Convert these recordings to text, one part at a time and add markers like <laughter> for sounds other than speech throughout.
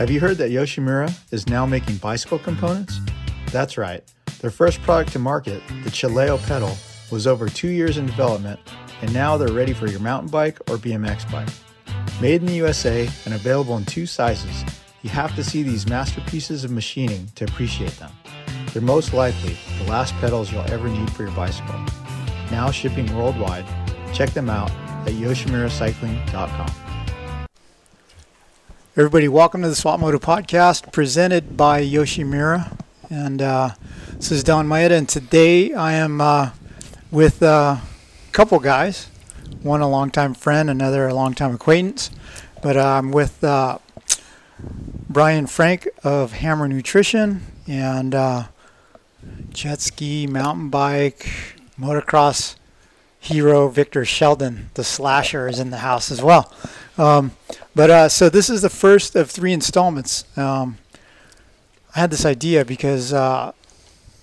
Have you heard that Yoshimura is now making bicycle components? That's right. Their first product to market, the Chileo pedal, was over two years in development, and now they're ready for your mountain bike or BMX bike. Made in the USA and available in two sizes, you have to see these masterpieces of machining to appreciate them. They're most likely the last pedals you'll ever need for your bicycle. Now shipping worldwide, check them out at yoshimuracycling.com. Everybody, welcome to the Swap Moto podcast presented by Yoshimura. And uh, this is Don Maeda, and today I am uh, with uh, a couple guys. One a longtime friend, another a longtime acquaintance. But uh, I'm with uh, Brian Frank of Hammer Nutrition and uh, jet ski, mountain bike, motocross hero Victor Sheldon, the slasher, is in the house as well. Um, but uh, so this is the first of three installments. Um, I had this idea because uh,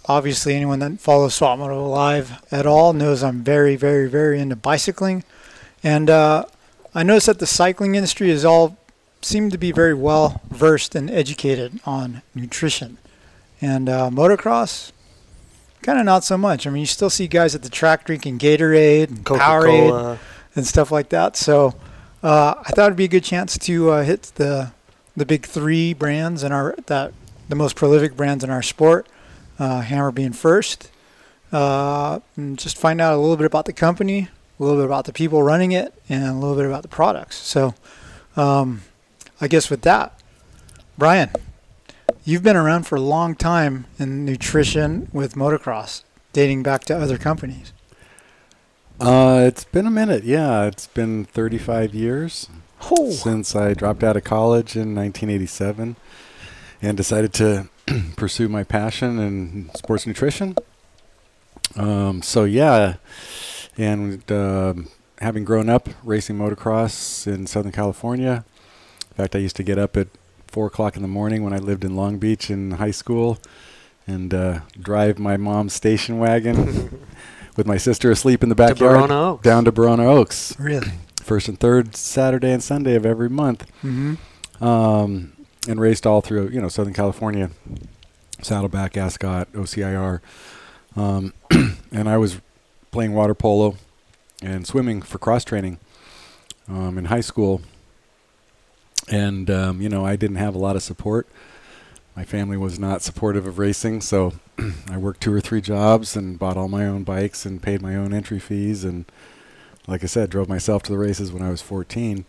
obviously anyone that follows Swap Moto Live at all knows I'm very, very, very into bicycling, and uh, I noticed that the cycling industry is all seem to be very well versed and educated on nutrition, and uh, motocross kind of not so much. I mean, you still see guys at the track drinking Gatorade and Coca-Cola. and stuff like that. So uh, I thought it'd be a good chance to uh, hit the the big three brands in our that the most prolific brands in our sport. Uh, Hammer being first, uh, and just find out a little bit about the company, a little bit about the people running it, and a little bit about the products. So, um, I guess with that, Brian, you've been around for a long time in nutrition with motocross, dating back to other companies. Uh, it's been a minute. Yeah, it's been 35 years Oh, since I dropped out of college in 1987 and decided to <clears throat> pursue my passion in sports nutrition. Um, so yeah, and um having grown up racing motocross in Southern California, in fact, I used to get up at four o'clock in the morning when I lived in Long Beach in high school, and uh, drive my mom's station wagon <laughs> with my sister asleep in the To backyard Oaks. down to Barona Oaks, really? first and third Saturday and Sunday of every month Mm-hmm. um, and raced all through you know Southern California, Saddleback, Ascot, OCIR, um, <clears throat> and I was playing water polo and swimming for cross training um, in high school, and um, you know I didn't have a lot of support. My family was not supportive of racing, so <clears throat> I worked two or three jobs and bought all my own bikes and paid my own entry fees and like I said, drove myself to the races when I was 14.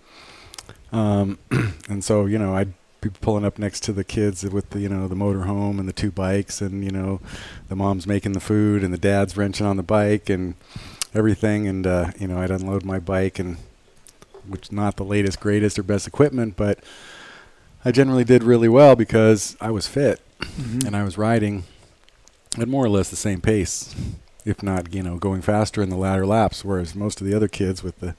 Um, <clears throat> and so, you know, I'd be pulling up next to the kids with the, you know, the motorhome and the two bikes and, you know, the mom's making the food and the dad's wrenching on the bike and everything. And, uh, you know, I'd unload my bike and, which not the latest, greatest or best equipment, but I generally did really well because I was fit Mm-hmm. and I was riding at more or less the same pace, if not, you know, going faster in the latter laps. Whereas most of the other kids with the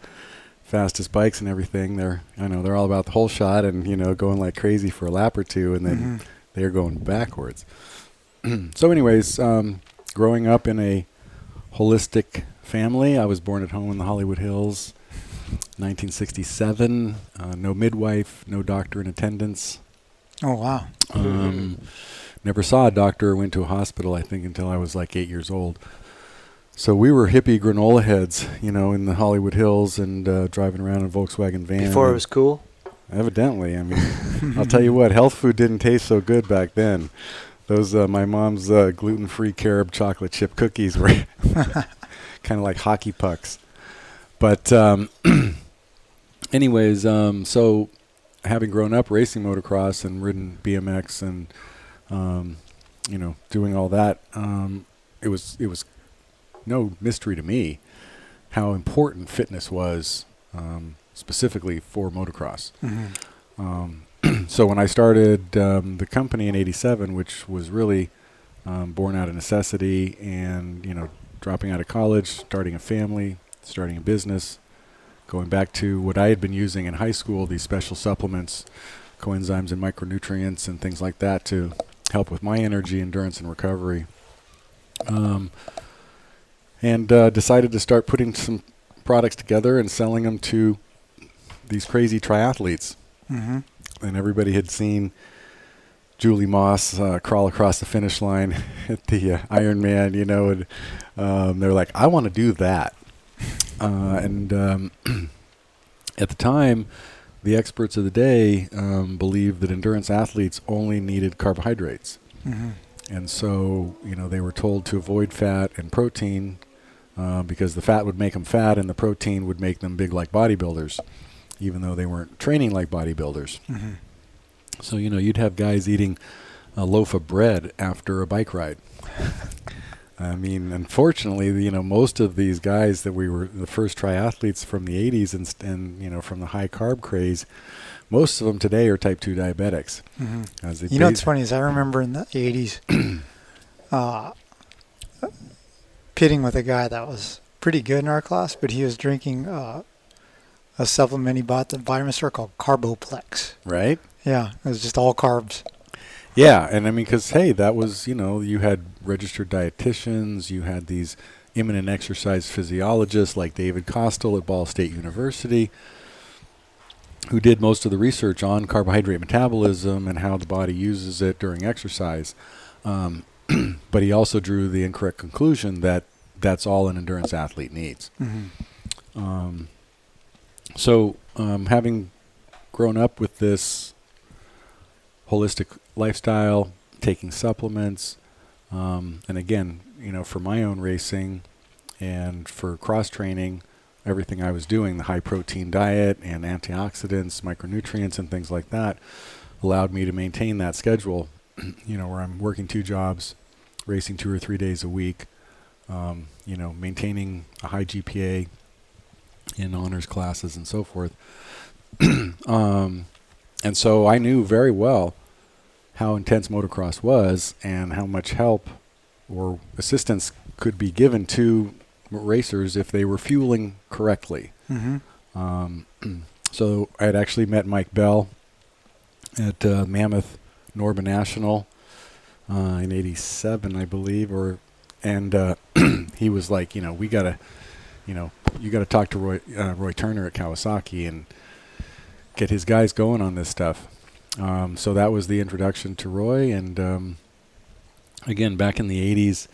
fastest bikes and everything, they're, I know, they're all about the whole shot and you know, going like crazy for a lap or two, and then Mhm. they're going backwards. <clears throat> so, anyways, um, growing up in a holistic family, I was born at home in the Hollywood Hills. 1967, uh, no midwife, no doctor in attendance. Oh wow. Um, never saw a doctor or went to a hospital, I think, until I was like eight years old. So we were hippie granola heads, you know, in the Hollywood Hills and uh, driving around in a Volkswagen van. Before it was cool. Evidently, I mean, <laughs> I'll tell you what, health food didn't taste so good back then. Those uh, my mom's uh, gluten-free carob chocolate chip cookies were <laughs> kind of like hockey pucks. But um, <clears throat> anyways, um, so having grown up racing motocross and ridden BMX and um, you know doing all that, um, it was it was no mystery to me how important fitness was um, specifically for motocross. Mm-hmm. Um, <clears throat> so when I started um, the company in '87, which was really um, born out of necessity, and you know, dropping out of college, starting a family, starting a business, going back to what I had been using in high school, these special supplements, coenzymes and micronutrients and things like that to help with my energy, endurance, and recovery. Um, and uh, decided to start putting some products together and selling them to these crazy triathletes Mm-hmm. and everybody had seen Julie Moss uh, crawl across the finish line <laughs> at the uh, Ironman, you know, and um, they're like, I want to do that. Uh, and um, <clears throat> at the time, the experts of the day um, believed that endurance athletes only needed carbohydrates. Mm-hmm. And so, you know, they were told to avoid fat and protein uh, because the fat would make them fat and the protein would make them big like bodybuilders, even though they weren't training like bodybuilders. Mm-hmm. So, you know, you'd have guys eating a loaf of bread after a bike ride. <laughs> I mean, unfortunately, you know, most of these guys that we were the first triathletes from the 80s and, and you know, from the high carb craze, most of them today are type 2 diabetics. Mm-hmm. You know what's funny is I remember in the 80s <clears throat> uh, pitting with a guy that was pretty good in our class, but he was drinking uh, a supplement he bought at the vitamin store called Carboplex. right? Yeah, it was just all carbs. Yeah, and I mean, because hey, that was you know you had registered dietitians, you had these imminent exercise physiologists like David Costill at Ball State University, who did most of the research on carbohydrate metabolism and how the body uses it during exercise. Um, <clears throat> but he also drew the incorrect conclusion that that's all an endurance athlete needs. Mm-hmm. Um, so, um, having grown up with this holistic lifestyle, taking supplements, um, and again, you know, for my own racing and for cross training, everything I was doing, the high protein diet and antioxidants, micronutrients, and things like that, allowed me to maintain that schedule. <clears throat> you know, where I'm working two jobs, racing two or three days a week, um, you know, maintaining a high GPA in honors classes and so forth. <clears throat> um, and so I knew very well how intense motocross was and how much help or assistance could be given to racers if they were fueling correctly. Mm-hmm. Um, <clears throat> so I had actually met Mike Bell at uh, Mammoth Norba National uh, in '87, I believe, or and uh, <clears throat> he was like, you know, we gotta, you know, you gotta talk to Roy uh, Roy Turner at Kawasaki and get his guys going on this stuff. Um, so that was the introduction to Roy, and um, again, back in the '80s,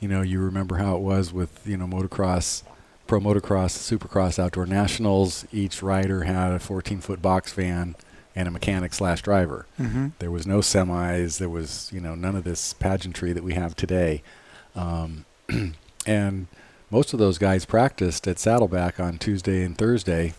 you know, you remember how it was with you know motocross pro motocross, supercross outdoor nationals. Each rider had a 14 foot box van and a mechanic slash driver. Mm-hmm. There was no semis. There was you know none of this pageantry that we have today. Um, <clears throat> and most of those guys practiced at Saddleback on Tuesday and Thursday.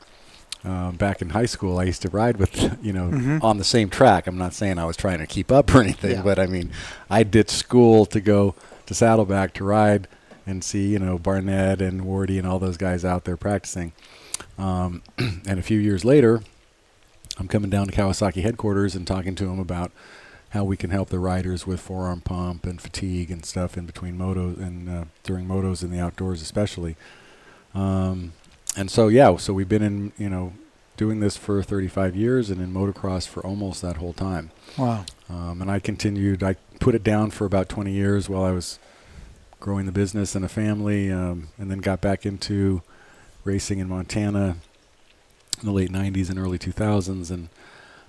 Um, back in high school, I used to ride with <laughs> you know Mhm. on the same track. I'm not saying I was trying to keep up or anything, Yeah. but I mean, I ditched school to go to Saddleback to ride and see you know Barnett and Wardy and all those guys out there practicing. Um, <clears throat> and a few years later, I'm coming down to Kawasaki headquarters and talking to them about how we can help the riders with forearm pump and fatigue and stuff in between motos and uh, during motos in the outdoors especially. Um, and so yeah, so we've been in you know doing this for 35 years and in motocross for almost that whole time. Wow. Um, and I continued. I put it down for about 20 years while I was growing the business and a family, um, and then got back into racing in Montana in the late 90s and early 2000s. And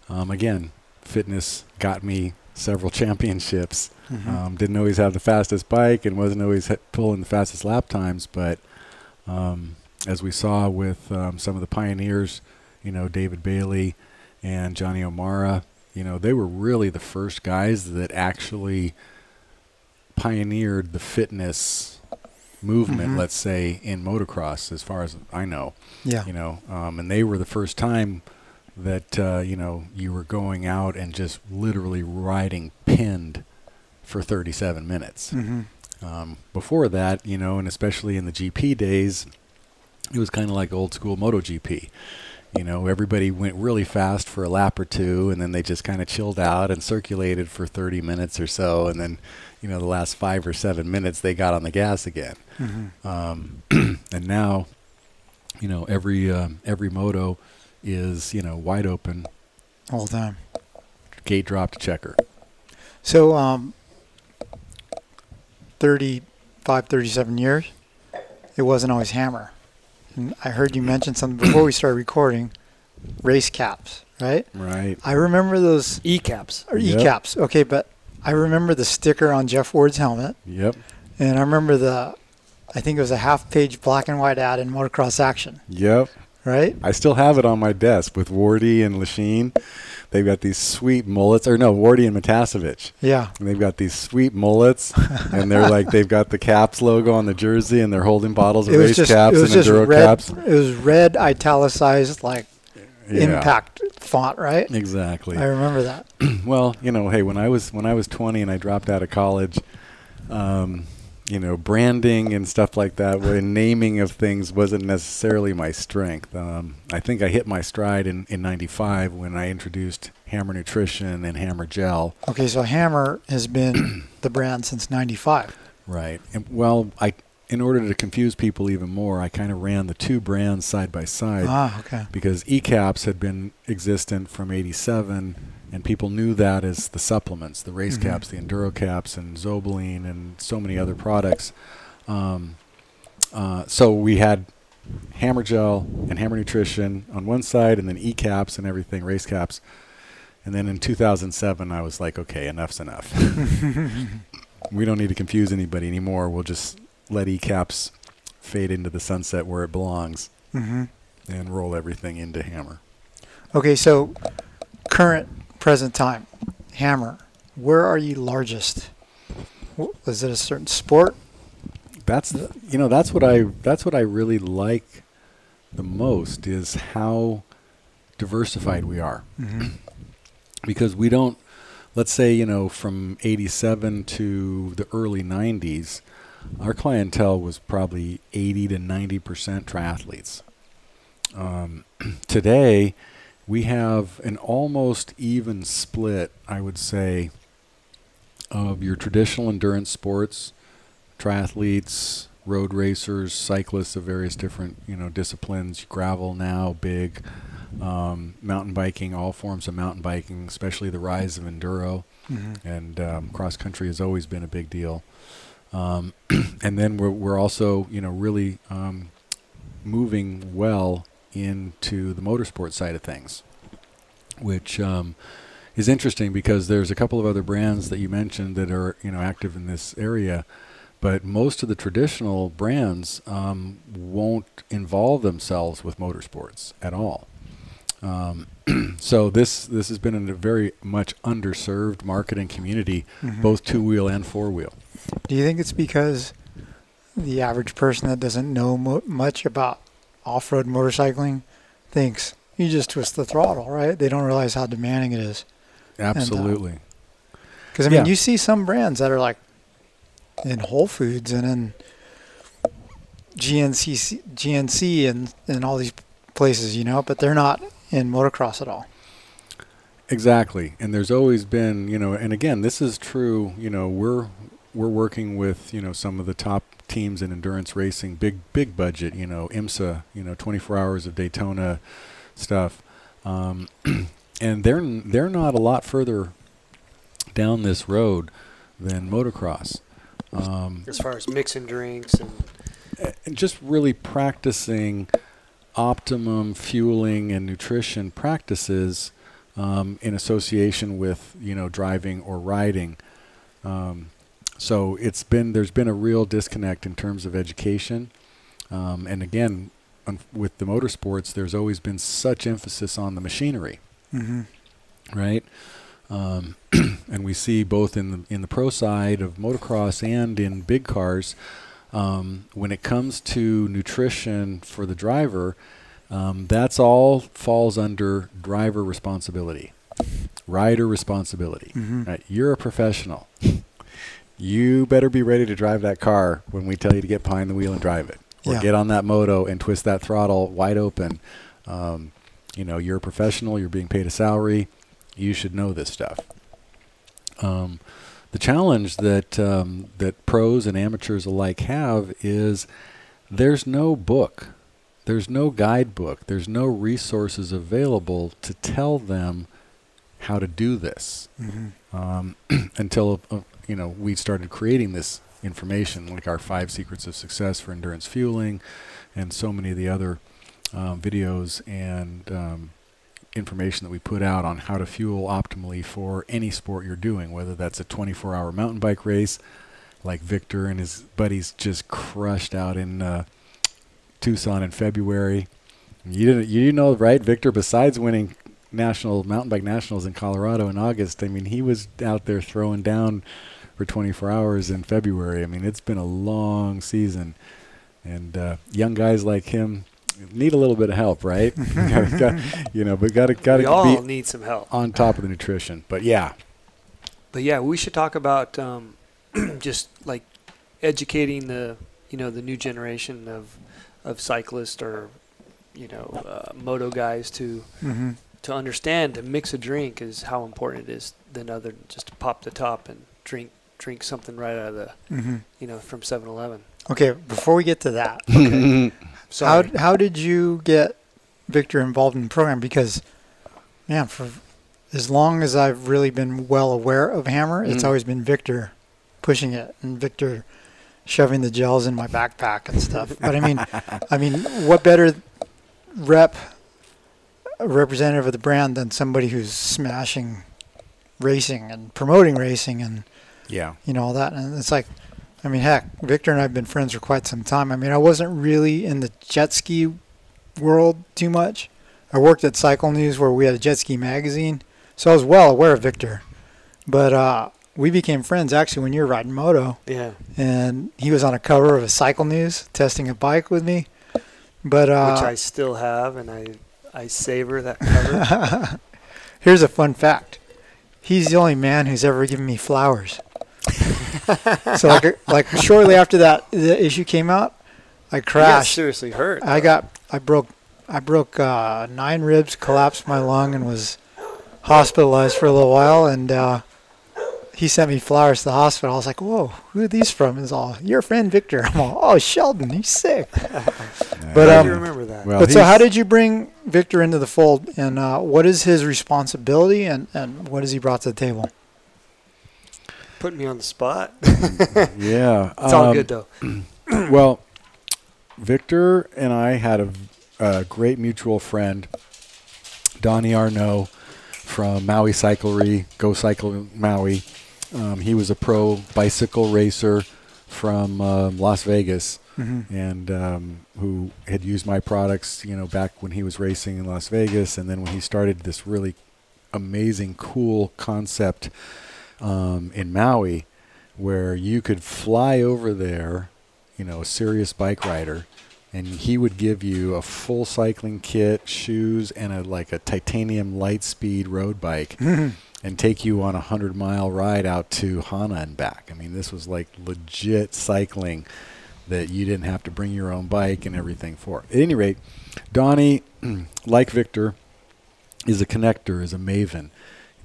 um, again, fitness got me several <laughs> championships. Mhm. Um, didn't always have the fastest bike and wasn't always pulling the fastest lap times, but um, as we saw with um, some of the pioneers, you know, David Bailey and Johnny O'Mara, you know, they were really the first guys that actually pioneered the fitness movement, Mhm. let's say, in motocross, as far as I know yeah. you know um, and they were the first time that uh, you know you were going out and just literally riding pinned for 37 minutes Mm-hmm. um, before that you know and especially in the gp days it was kind of like old school MotoGP. You know, everybody went really fast for a lap or two, and then they just kind of chilled out and circulated for 30 minutes or so, and then, you know, the last five or seven minutes they got on the gas again. Mm-hmm. Um, <clears throat> and now, you know, every um, every moto is you know wide open, All the time. gate drop to checker. So, um, 35, 37 years, it wasn't always hammer. And I heard you mention something before we started recording race caps right? Right. I remember those E caps. or Yep. e-caps. Okay, but I remember the sticker on Jeff Ward's helmet, Yep. and I remember the, I think it was a half-page black and white ad in Motocross Action, Yep. right? I still have it on my desk with Wardy and Lechien. They've got these sweet mullets, or no, Wardy and Matiasevich. Yeah. And they've got these sweet mullets, and they're <laughs> like they've got the caps logo on the jersey, and they're holding bottles of It race just caps it was and just enduro red. caps. It was red italicized like Yeah, impact font, right? Exactly. I remember that. <clears throat> well, you know, hey, when I was when I was 20 and I dropped out of college, um, you know, branding and stuff like that, when naming of things wasn't necessarily my strength. Um, I think I hit my stride in in '95 when I introduced Hammer Nutrition and Hammer Gel. Okay, so Hammer has been <clears throat> the brand since '95. Right. And, well, I in order to confuse people even more, I kind of ran the two brands side by side. Ah, okay. because ECAPS had been existent from 87 and people knew that as the supplements, the race Mhm. caps, the enduro caps, and Zobaline and so many other products. Um, uh, so we had Hammer Gel and Hammer Nutrition on one side and then ECAPS and everything, race caps. And then in 2007, I was like, okay, enough's enough. <laughs> we don't need to confuse anybody anymore. We'll just let ECAPS fade into the sunset where it belongs hmm and roll everything into Hammer. Okay, so current present time, Hammer. Where are you largest? Is it a certain sport? That's you know that's what I that's what I really like the most is how diversified we are Mm-hmm. <clears throat> because we don't let's say you know from 87 to the early 90s our clientele was probably 80 to 90 percent triathletes um, <clears throat> today we have an almost even split i would say of your traditional endurance sports triathletes road racers cyclists of various different you know disciplines gravel now big um, mountain biking all forms of mountain biking especially the rise of enduro Mm-hmm. and um, cross country has always been a big deal. Um, <clears throat> and then we're we're also you know really um, moving well into the motorsport side of things, which um, is interesting because there's a couple of other brands that you mentioned that are you know active in this area. But most of the traditional brands um, won't involve themselves with motorsports at all. Um, <clears throat> so this this has been in a very much underserved market and community, Mhm. both two wheel and four wheel. Do you think it's because the average person that doesn't know mo- much about off-road motorcycling thinks you just twist the throttle, right? They don't realize how demanding it is. Uh, Absolutely. Because I mean, Yeah. you see some brands that are like in Whole Foods and in GNC, GNC, and and all these places, you know, but they're not in motocross at all. Exactly. And there's always been, you know, and again, this is true, you know, we're we're working with, you know, some of the top teams in endurance racing, big big budget, you know, IMSA, you know, 24 hours of Daytona stuff. Um, <clears throat> and they're they're not a lot further down this road than motocross. Um, As far as mixing drinks and and just really practicing optimum fueling and nutrition practices um, in association with you know driving or riding. Um, so it's been there's been a real disconnect in terms of education, um, and again, un- with the motorsports, there's always been such emphasis on the machinery Mm-hmm. right? Um, <clears throat> and we see both in the in the pro side of motocross and in big cars, um, when it comes to nutrition for the driver, um, that's all falls under driver responsibility, rider responsibility. Mm-hmm. Right? You're a professional. You better be ready to drive that car when we tell you to get behind the wheel and drive it, or Yeah. get on that moto and twist that throttle wide open. Um, you know, you're a professional. You're being paid a salary. You should know this stuff. Um, the challenge that um, that pros and amateurs alike have is there's no book, there's no guidebook, there's no resources available to tell them how to do this Mm-hmm. Um, <clears throat> until uh, you know we started creating this information, like our five secrets of success for endurance fueling, and so many of the other um, videos and um, information that we put out on how to fuel optimally for any sport you're doing, whether that's a 24-hour mountain bike race, like Victor and his buddies just crushed out in uh, Tucson in February. You didn't, you know, right, Victor? Besides winning national mountain bike nationals in Colorado in August, I mean, he was out there throwing down for 24 hours in February. I mean, it's been a long season, and uh, young guys like him need a little bit of help, right? <laughs> you know, but got to got we to all be need some help. on top of the nutrition. But yeah, But yeah, we should talk about um, <clears throat> just like educating the you know the new generation of of cyclists or you know uh, moto guys to Mm-hmm. To understand to mix a drink is how important it is than other just to pop the top and drink drink something right out of the Mm-hmm. you know from 7-Eleven. Okay, before we get to that, <laughs> <laughs> Sorry. how how did you get Victor involved in the program? Because, man, for as long as I've really been well aware of Hammer, it's Mhm. always been Victor pushing it and Victor shoving the gels in my backpack and stuff. but I mean, <laughs> I mean, what better rep a representative of the brand than somebody who's smashing racing and promoting racing and yeah, you know all that. And it's like i mean heck victor and i've been friends for quite some time. I mean i wasn't really in the jet ski world too much. I worked at cycle news where we had a jet ski magazine. So i was well aware of victor. But uh, we became friends actually when you were riding moto. Yeah. and he was on a cover of a cycle news testing a bike with me. But uh, Which I still have and I I savor that cover. <laughs> here's a fun fact he's the only man who's ever given me flowers so like <laughs> like shortly after that the issue came out i You got crashed seriously hurt. i got i broke i broke uh, nine ribs collapsed my lung and was hospitalized for a little while and uh, he sent me flowers to the hospital i was like whoa who are these from is all your friend victor <laughs> i'm all oh sheldon he's sick <laughs> But, Glad um, you remember that. well, but so how did you bring victor into the fold and uh, what is his responsibility and, and what has he brought to the table Put me on the spot. <laughs> yeah, It's all um, good though. <clears throat> well, Victor and I had a, a great mutual friend, Donnie Arnoult from Maui Cyclery, Go Cycle Maui. Um, he was a pro bicycle racer from um, Las Vegas, mm-hmm. and um, who had used my products, you know, back when he was racing in Las Vegas, and then when he started this really amazing, cool concept um, in Maui, where you could fly over there, you know, a serious bike rider, and he would give you a full cycling kit, shoes, and a like a titanium Litespeed road bike and take you on a hundred mile ride out to Hana and back. I mean, this was like legit cycling that you didn't have to bring your own bike and everything for. At any rate, Donnie, <clears throat> like Victor, is a connector, is a maven.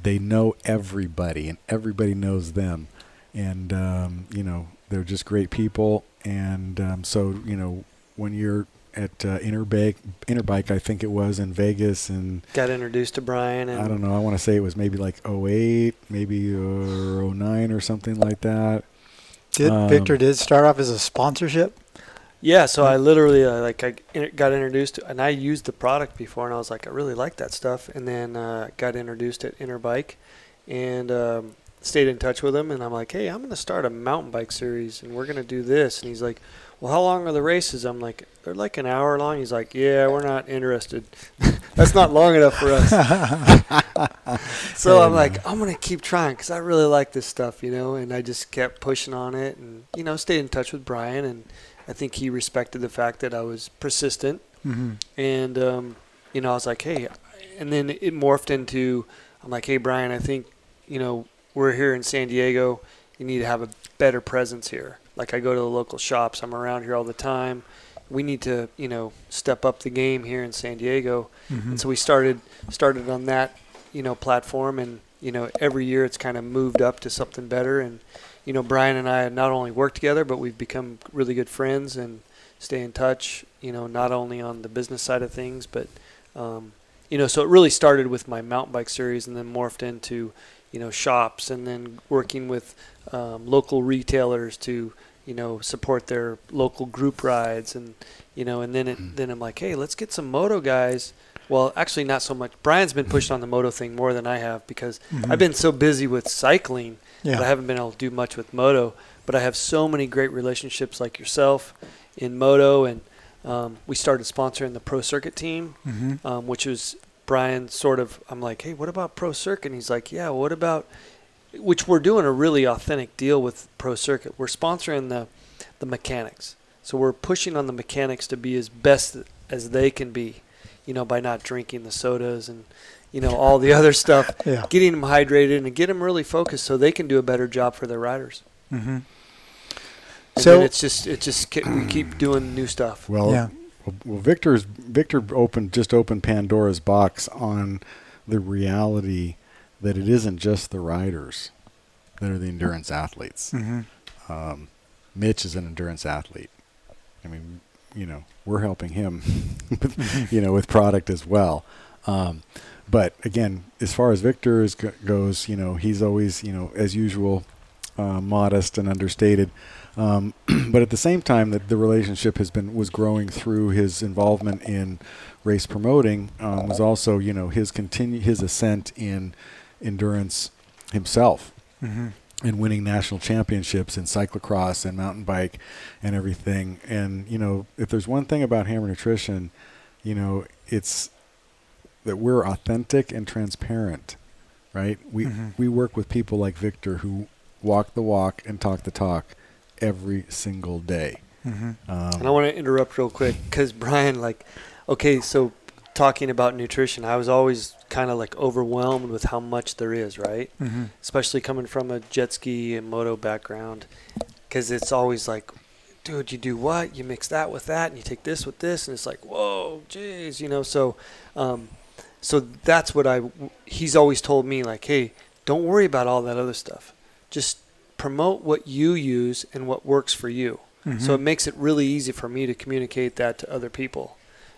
They know everybody, and everybody knows them, and um, you know they're just great people. And um, so you know when you're at uh, Interbike, Interbike, I think it was in Vegas, and Got introduced to Brian and I don't know. I want to say it was maybe like 08, maybe uh, 09 or something like that. did Um, victor did start off as a sponsorship Yeah, so I literally uh, like I got introduced to, and I used the product before, and I was like, I really like that stuff, and then uh, got introduced at Interbike, and um, stayed in touch with him, and I'm like, hey, I'm gonna start a mountain bike series, and we're gonna do this, and he's like, well, how long are the races? I'm like, they're like an hour long. He's like, yeah, we're not interested. <laughs> That's not long enough for us. <laughs> so I'm like, I'm gonna keep trying because I really like this stuff, you know. And I just kept pushing on it, and you know, stayed in touch with Brian, and I think he respected the fact that I was persistent, mm-hmm. and um, you know, I was like, hey, and then it morphed into, I'm like, hey, Brian, I think, you know, we're here in San Diego. You need to have a better presence here. Like I go to the local shops. I'm around here all the time. We need to, you know, step up the game here in San Diego. Mm-hmm. And so we started started on that, you know, platform, and you know, every year it's kind of moved up to something better. And you know, Brian and I not only work together, but we've become really good friends and stay in touch. You know, not only on the business side of things, but um, you know, so it really started with my mountain bike series, and then morphed into you know shops, and then working with um, local retailers to you know support their local group rides, and you know, and then it, then I'm like, hey, let's get some moto guys Well, actually, not so much. Brian's been pushed on the moto thing more than I have because Mhm. I've been so busy with cycling Yeah. that I haven't been able to do much with moto. But I have so many great relationships like yourself in moto, and um, we started sponsoring the pro circuit team, Mm-hmm. um, which was Brian sort of. I'm like, hey, what about pro circuit? And he's like, yeah, what about? Which we're doing a really authentic deal with pro circuit. We're sponsoring the the mechanics, so we're pushing on the mechanics to be as best as they can be, you know, by not drinking the sodas and you know all the other stuff <laughs> Yeah. getting them hydrated and get them really focused so they can do a better job for their riders. Mm-hmm. So- then it's just it's just we keep doing new stuff. Well, Yeah. well, well, Victor's Victor opened just opened Pandora's box on the reality that it isn't just the riders that are the endurance athletes. Mm-hmm. Um, Mitch is an endurance athlete. I mean, you know, we're helping him, <laughs> with, you know, with product as well. Um, but again, as far as Victor is, go- goes, you know, he's always, you know, as usual, uh, modest and understated. Um, <clears throat> but at the same time, that the relationship has been was growing through his involvement in race promoting um, was also, you know, his continue his ascent in endurance himself Mm-hmm. and winning national championships in cyclocross and mountain bike and everything. And you know, if there's one thing about Hammer Nutrition, you know, it's that we're authentic and transparent, right? We Mhm. we work with people like Victor who walk the walk and talk the talk every single day. Mm-hmm. Um, And I want to interrupt real quick because Brian, like, okay, so talking about nutrition, I was always kind of like overwhelmed with how much there is, right? Mm-hmm. Especially coming from a jet ski and moto background, because it's always like, dude, you do what? You mix that with that, and you take this with this, and it's like, whoa, jeez, you know. So, um, so that's what I. He's always told me like, hey, don't worry about all that other stuff. Just promote what you use and what works for you. Mm-hmm. So it makes it really easy for me to communicate that to other people.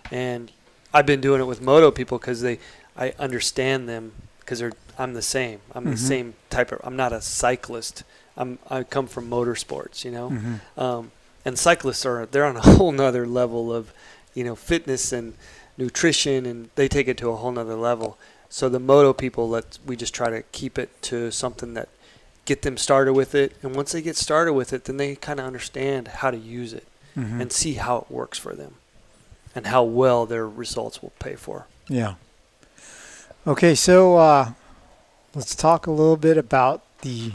And I've been doing it with moto people because they, I understand them because they're I'm the same. I'm Mhm. the same type of. I'm not a cyclist. I'm I come from motorsports, you know. Mm-hmm. Um, and cyclists are they're on a <laughs> whole nother level of, you know, fitness and nutrition, and they take it to a whole nother level. So the moto people, let we just try to keep it to something that get them started with it, and once they get started with it, then they kind of understand how to use it Mm-hmm. and see how it works for them, and how well their results will pay for. Yeah. Okay, so uh, let's talk a little bit about the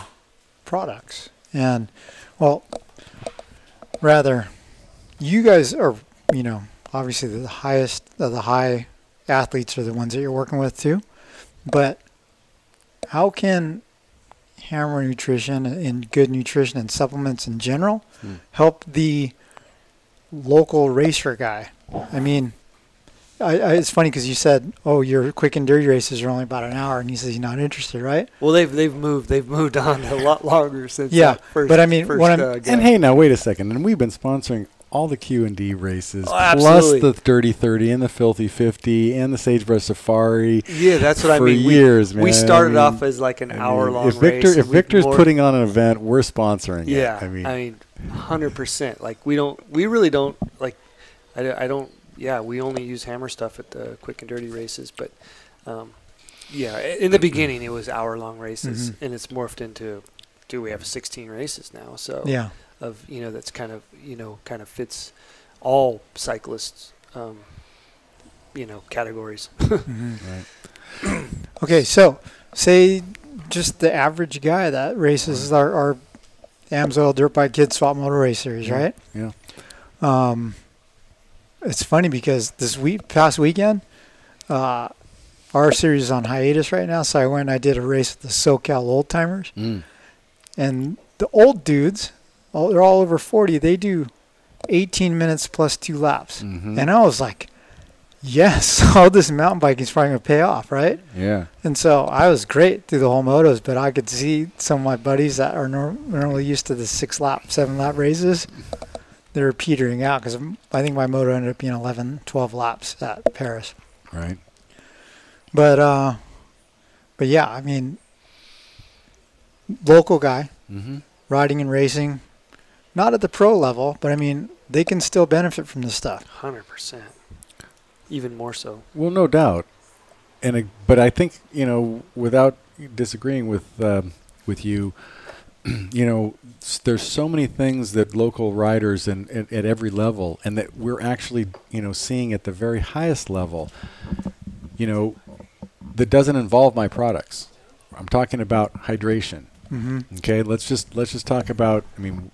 products. And, well, rather, you guys are, you know, obviously the highest of the high athletes are the ones that you're working with too. But how can Hammer Nutrition and good nutrition and supplements in general Hmm. help the local racer guy? I mean, I, I, it's funny because you said, "Oh, your quick and dirty races are only about an hour," and he says he's not interested, right? Well, they've they've moved they've moved on a lot <laughs> longer since. Yeah, that first, but I mean, first, what I'm- uh, and hey, now wait a second. And we've been sponsoring all the Q and D races, Oh, plus the Dirty Thirty and the Filthy Fifty and the Sagebrush Safari. yeah, that's what I for mean. We- years, man. We started I mean- off as like an I mean, hour long If Victor, race. if Victor's more- putting on an event, we're sponsoring yeah, it. I mean, hundred percent. Like we don't, we really don't like. I, I don't. Yeah, we only use hammer stuff at the quick and dirty races, but um, yeah, in the beginning it was hour long races, Mhm. and it's morphed into. Do we have 16 races now? So Yeah. of you know that's kind of you know kind of fits all cyclists. Um, you know categories. <laughs> hmm right. Okay, so say just the average guy that races our, our Amsoil Dirt Bike Kids Swap Moto Race Series, Yeah. right? Yeah. Um, it's funny because this week, past weekend, uh, our series is on hiatus right now, so I went and I did a race with the SoCal Old Timers, Mm. and the old dudes, all, they're all over 40, they do 18 minutes plus two laps. Mhm. And I was like, yes, <laughs> all this mountain biking is probably going to pay off, right? yeah. And so I was great through the whole motos, but I could see some of my buddies that are nor- normally used to the six lap, seven lap races, they were petering out because I think my moto ended up being 11, 12 laps at Perris. Right. But, uh, but yeah, I mean, local guy Mm-hmm. riding and racing, not at the pro level, but I mean, they can still benefit from this stuff. Hundred percent. even more so. Well, no doubt, and uh, but I think you know, without disagreeing with um, with you, <clears throat> you know, there's so many things that local riders and at, at every level, and that we're actually you know seeing at the very highest level, you know, that doesn't involve my products. I'm talking about hydration. Mm-hmm. Okay, let's just let's just talk about. I mean,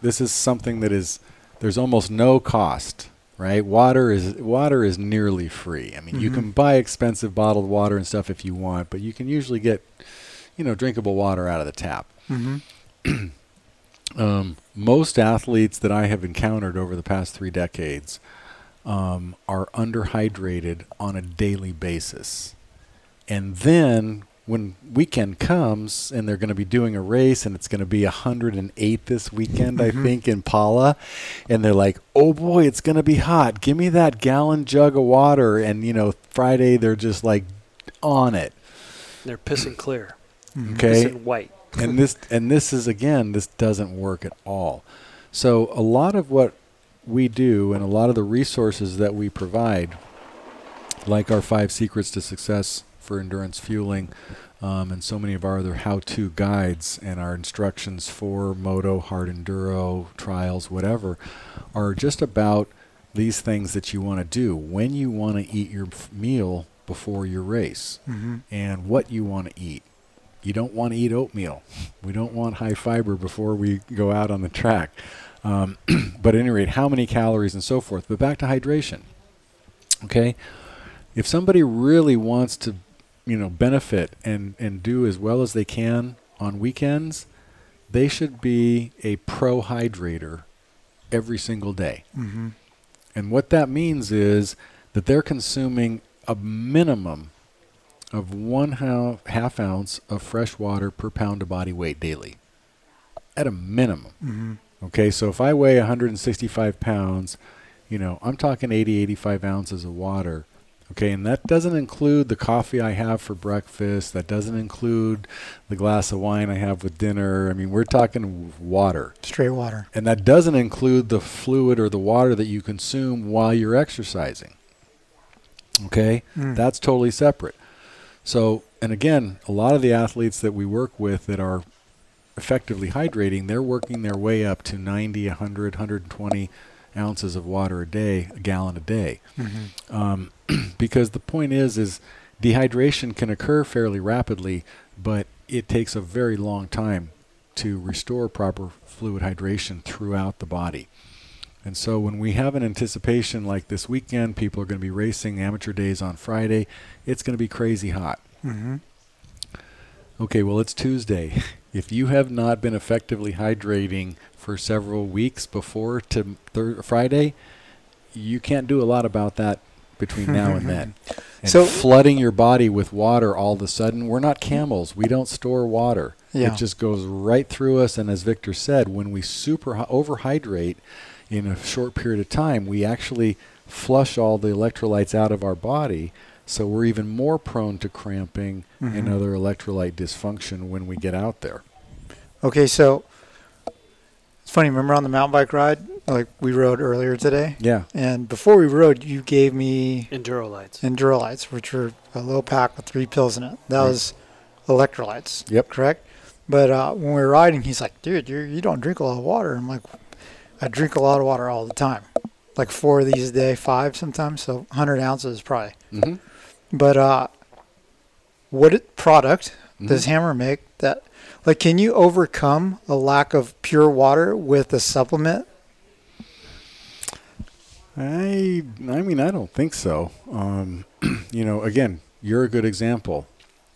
this is something that is there's almost no cost, right? Water is water is nearly free. I mean, you Mhm. can buy expensive bottled water and stuff if you want, but you can usually get, you know, drinkable water out of the tap. Mm-hmm. <clears throat> Um, most athletes that I have encountered over the past three decades um, are underhydrated on a daily basis. And then when weekend comes and they're going to be doing a race and it's going to be 108 this weekend, I Mhm. think, in Pala, and they're like, oh boy, it's going to be hot. Give me that gallon jug of water. And, you know, Friday they're just like on it. They're pissing clear, Mm-hmm. Okay. pissing white. And this and this is again this doesn't work at all so a lot of what we do and a lot of the resources that we provide like our five secrets to success for endurance fueling um, and so many of our other how-to guides and our instructions for moto hard enduro trials whatever are just about these things that you want to do when you want to eat your meal before your race Mm-hmm. and what you want to eat. You don't want to eat oatmeal. We don't want high fiber before we go out on the track. Um, <clears throat> but at any rate, how many calories and so forth. But back to hydration. Okay, if somebody really wants to, you know, benefit and and do as well as they can on weekends, they should be a pro hydrator every single day. Mm-hmm. And what that means is that they're consuming a minimum of one hou- half ounce of fresh water per pound of body weight daily. At a minimum. Mm-hmm. Okay, so if I weigh 165 pounds, you know, I'm talking 80, 85 ounces of water. Okay, and that doesn't include the coffee I have for breakfast. That doesn't include the glass of wine I have with dinner. I mean, we're talking water. Straight water. And that doesn't include the fluid or the water that you consume while you're exercising. Okay? Mm. That's totally separate. So, and again, a lot of the athletes that we work with that are effectively hydrating, they're working their way up to 90, 100, 120 ounces of water a day, a gallon a day. Mm-hmm. Um, <clears throat> because the point is, is dehydration can occur fairly rapidly, but it takes a very long time to restore proper fluid hydration throughout the body. And so when we have an anticipation like this weekend, people are going to be racing amateur days on Friday. It's going to be crazy hot. Mm-hmm. Okay, well, it's Tuesday. <laughs> If you have not been effectively hydrating for several weeks before to thir- Friday, you can't do a lot about that between now and then. <laughs> And So- flooding your body with water all of a sudden, we're not camels. We don't store water. Yeah. It just goes right through us. And as Victor said, when we super overhydrate in a short period of time, we actually flush all the electrolytes out of our body. So we're even more prone to cramping and Mhm. other electrolyte dysfunction when we get out there. Okay, so it's funny. Remember on the mountain bike ride, like we rode earlier today, Yeah. and before we rode, you gave me Enduro lights. Endurolytes, which were a little pack with three pills in it. That Right. was electrolytes. Yep. Correct. But uh, when we were riding, he's like, "Dude, you you don't drink a lot of water." I'm like, "I drink a lot of water all the time, like four of these a day, five sometimes, so 100 ounces probably." Mm-hmm. But uh, what product Mm-hmm. does Hammer make that, like, can you overcome a lack of pure water with a supplement? I I mean I don't think so. Um, <clears throat> you know, again, you're a good example.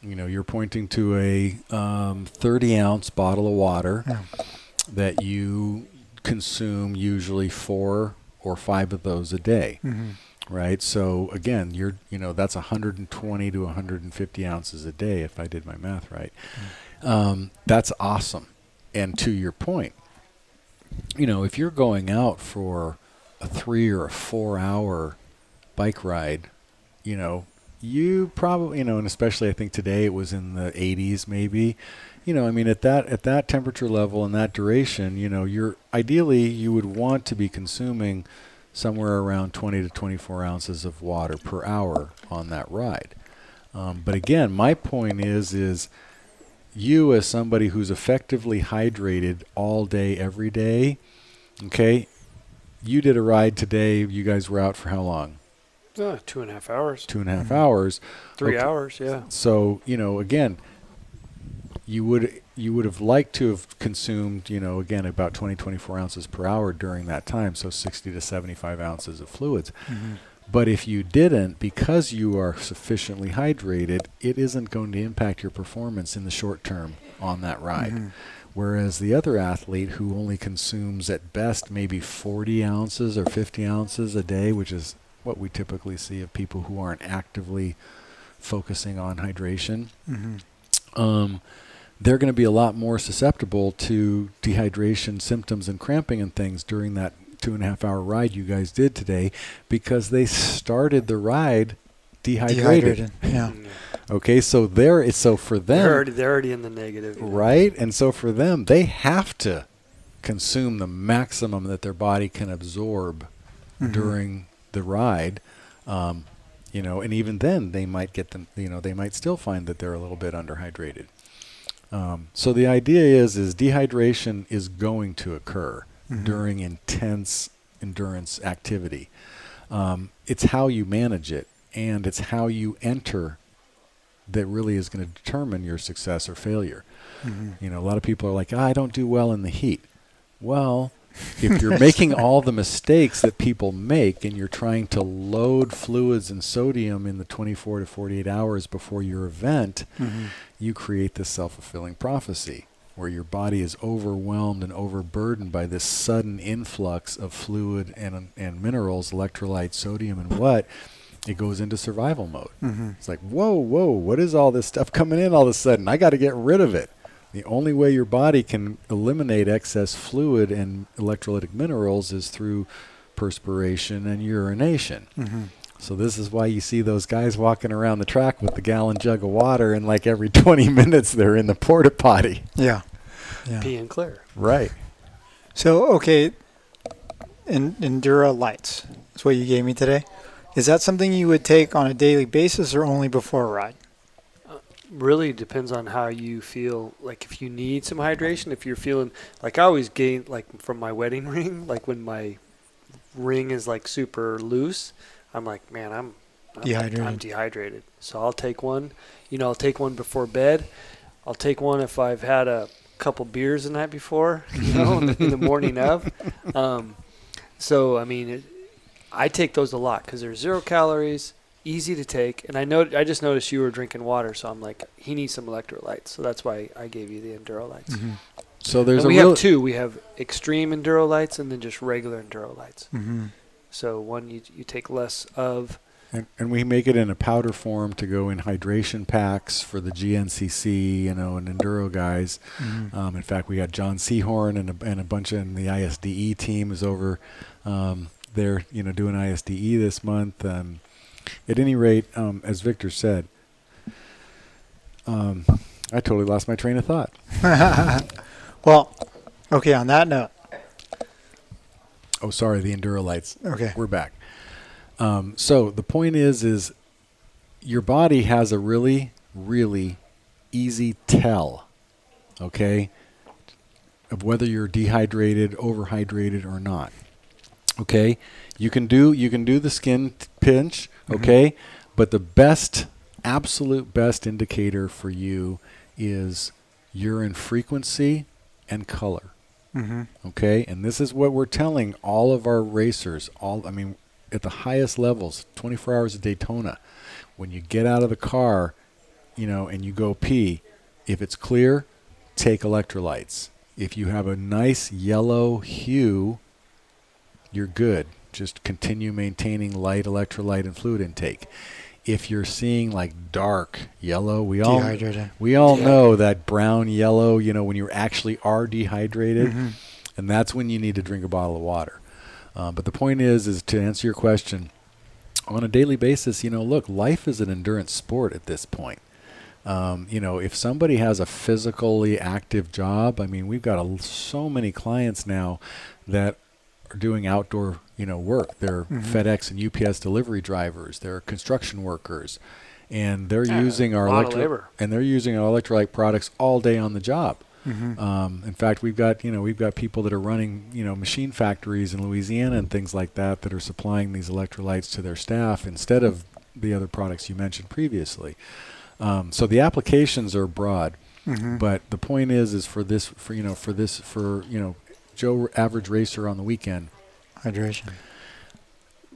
You know, you're pointing to a um, 30 ounce bottle of water Yeah. that you consume usually four or five of those a day, Mm-hmm. right? So again, you're you know that's 120 to 150 ounces a day if I did my math right. Um, that's awesome. And to your point, you know, if you're going out for a three or a four hour bike ride, you know, you probably, you know, and especially I think today it was in the 80s maybe. You know, I mean, at that at that temperature level and that duration, you know, you're ideally you would want to be consuming somewhere around 20 to 24 ounces of water per hour on that ride. Um, but again, my point is is you as somebody who's effectively hydrated all day every day, okay? You did a ride today. You guys were out for how long? Uh, two and a half hours, Two and a half Mhm. hours. three Okay. hours. Yeah. So you know, again, you would you would have liked to have consumed, you know, again about 20, 24 ounces per hour during that time, so 60 to 75 ounces of fluids. Mhm. But if you didn't, because you are sufficiently hydrated, it isn't going to impact your performance in the short term on that ride. Mhm. Whereas the other athlete who only consumes at best maybe 40 ounces or 50 ounces a day, which is what we typically see of people who aren't actively focusing on hydration, Mhm. um, they're going to be a lot more susceptible to dehydration symptoms and cramping and things during that two and a half hour ride you guys did today because they started the ride dehydrated. Dehydrated. Yeah. <laughs> Okay, so there, so for them, They're already they're already in the negative. right? And so for them, they have to consume the maximum that their body can absorb Mhm. during the ride. Um, you know, and even then, they might get them. You know, they might still find that they're a little bit underhydrated. Um, so the idea is, is dehydration is going to occur Mhm. during intense endurance activity. Um, it's how you manage it, and it's how you enter that really is going to determine your success or failure. Mhm. You know, a lot of people are like, ah, I don't do well in the heat. Well, if you're <laughs> making all the mistakes that people make and you're trying to load fluids and sodium in the 24 to 48 hours before your event, Mhm. you create this self fulfilling prophecy where your body is overwhelmed and overburdened by this sudden influx of fluid and, and minerals, electrolytes, sodium, and what. It goes into survival mode. Mhm. It's like, whoa, whoa, what is all this stuff coming in all of a sudden? I got to get rid of it. The only way your body can eliminate excess fluid and electrolytic minerals is through perspiration and urination. Mhm. So this is why you see those guys walking around the track with the gallon jug of water, and like every <laughs> 20 minutes they're in the porta potty. Yeah. Yeah. Pee and clear. Right. So okay, en- Endurolytes. That's what you gave me today. Is that something you would take on a daily basis or only before a ride? Really depends on how you feel. Like if you need some hydration if you're feeling like i always gain like from my wedding <laughs> ring like when my ring is like super loose i'm like man i'm I'm, Dehydrated. I'm dehydrated. So i'll take one you know i'll take one before bed. I'll take one if i've had a couple beers the night before <laughs> you know in the morning of. <laughs> Um, so i mean it, i take those a lot because they're zero calories easy to take. And I know I just noticed you were drinking water, so I'm like, he needs some electrolytes. So that's why I gave you the Endurolytes. Mm-hmm. So there's and we a real have two. We have extreme Endurolytes and then just regular Endurolytes. Mm-hmm. So one you you take less of. and, and we make it in a powder form to go in hydration packs for the GNCC, you know, and enduro guys. Mm-hmm. Um, in fact, we got John Seahorn and a, and a bunch of and the ISDE team is over um, there, you know, doing ISDE this month. Um, at any rate, um, as Victor said, um, I totally lost my train of thought. <laughs> well, okay. On that note, Oh, sorry, the Endurolytes. okay. We're back. Um, so the point is, is your body has a really, really easy tell, okay, of whether you're dehydrated, overhydrated, or not. Okay, you can do you can do the skin t- pinch, Mhm. okay, but the best, absolute best indicator for you is urine frequency and color. Mm-hmm. Okay, and this is what we're telling all of our racers. All I mean, at the highest levels, 24 hours of Daytona. When you get out of the car, you know, and you go pee, if it's clear, take electrolytes. If you have a nice yellow hue, you're good. Just continue maintaining light electrolyte and fluid intake. If you're seeing like dark yellow, we all Dehydrated. we all know that brown yellow, you know, when you actually are dehydrated, Mhm. and that's when you need to drink a bottle of water. Uh, but the point is, is to answer your question, on a daily basis, you know, look, life is an endurance sport at this point. Um, you know, if somebody has a physically active job, I mean, we've got a, so many clients now that are doing outdoor, you know, work. They're Mhm. FedEx and UPS delivery drivers. They're construction workers, and they're Yeah, using our electro- and they're using our electrolyte products all day on the job. Mhm. Um, in fact, we've got you know we've got people that are running you know machine factories in Louisiana and things like that that are supplying these electrolytes to their staff instead of the other products you mentioned previously. Um, so the applications are broad, Mhm. but the point is is for this for you know for this for you know Joe average racer on the weekend hydration.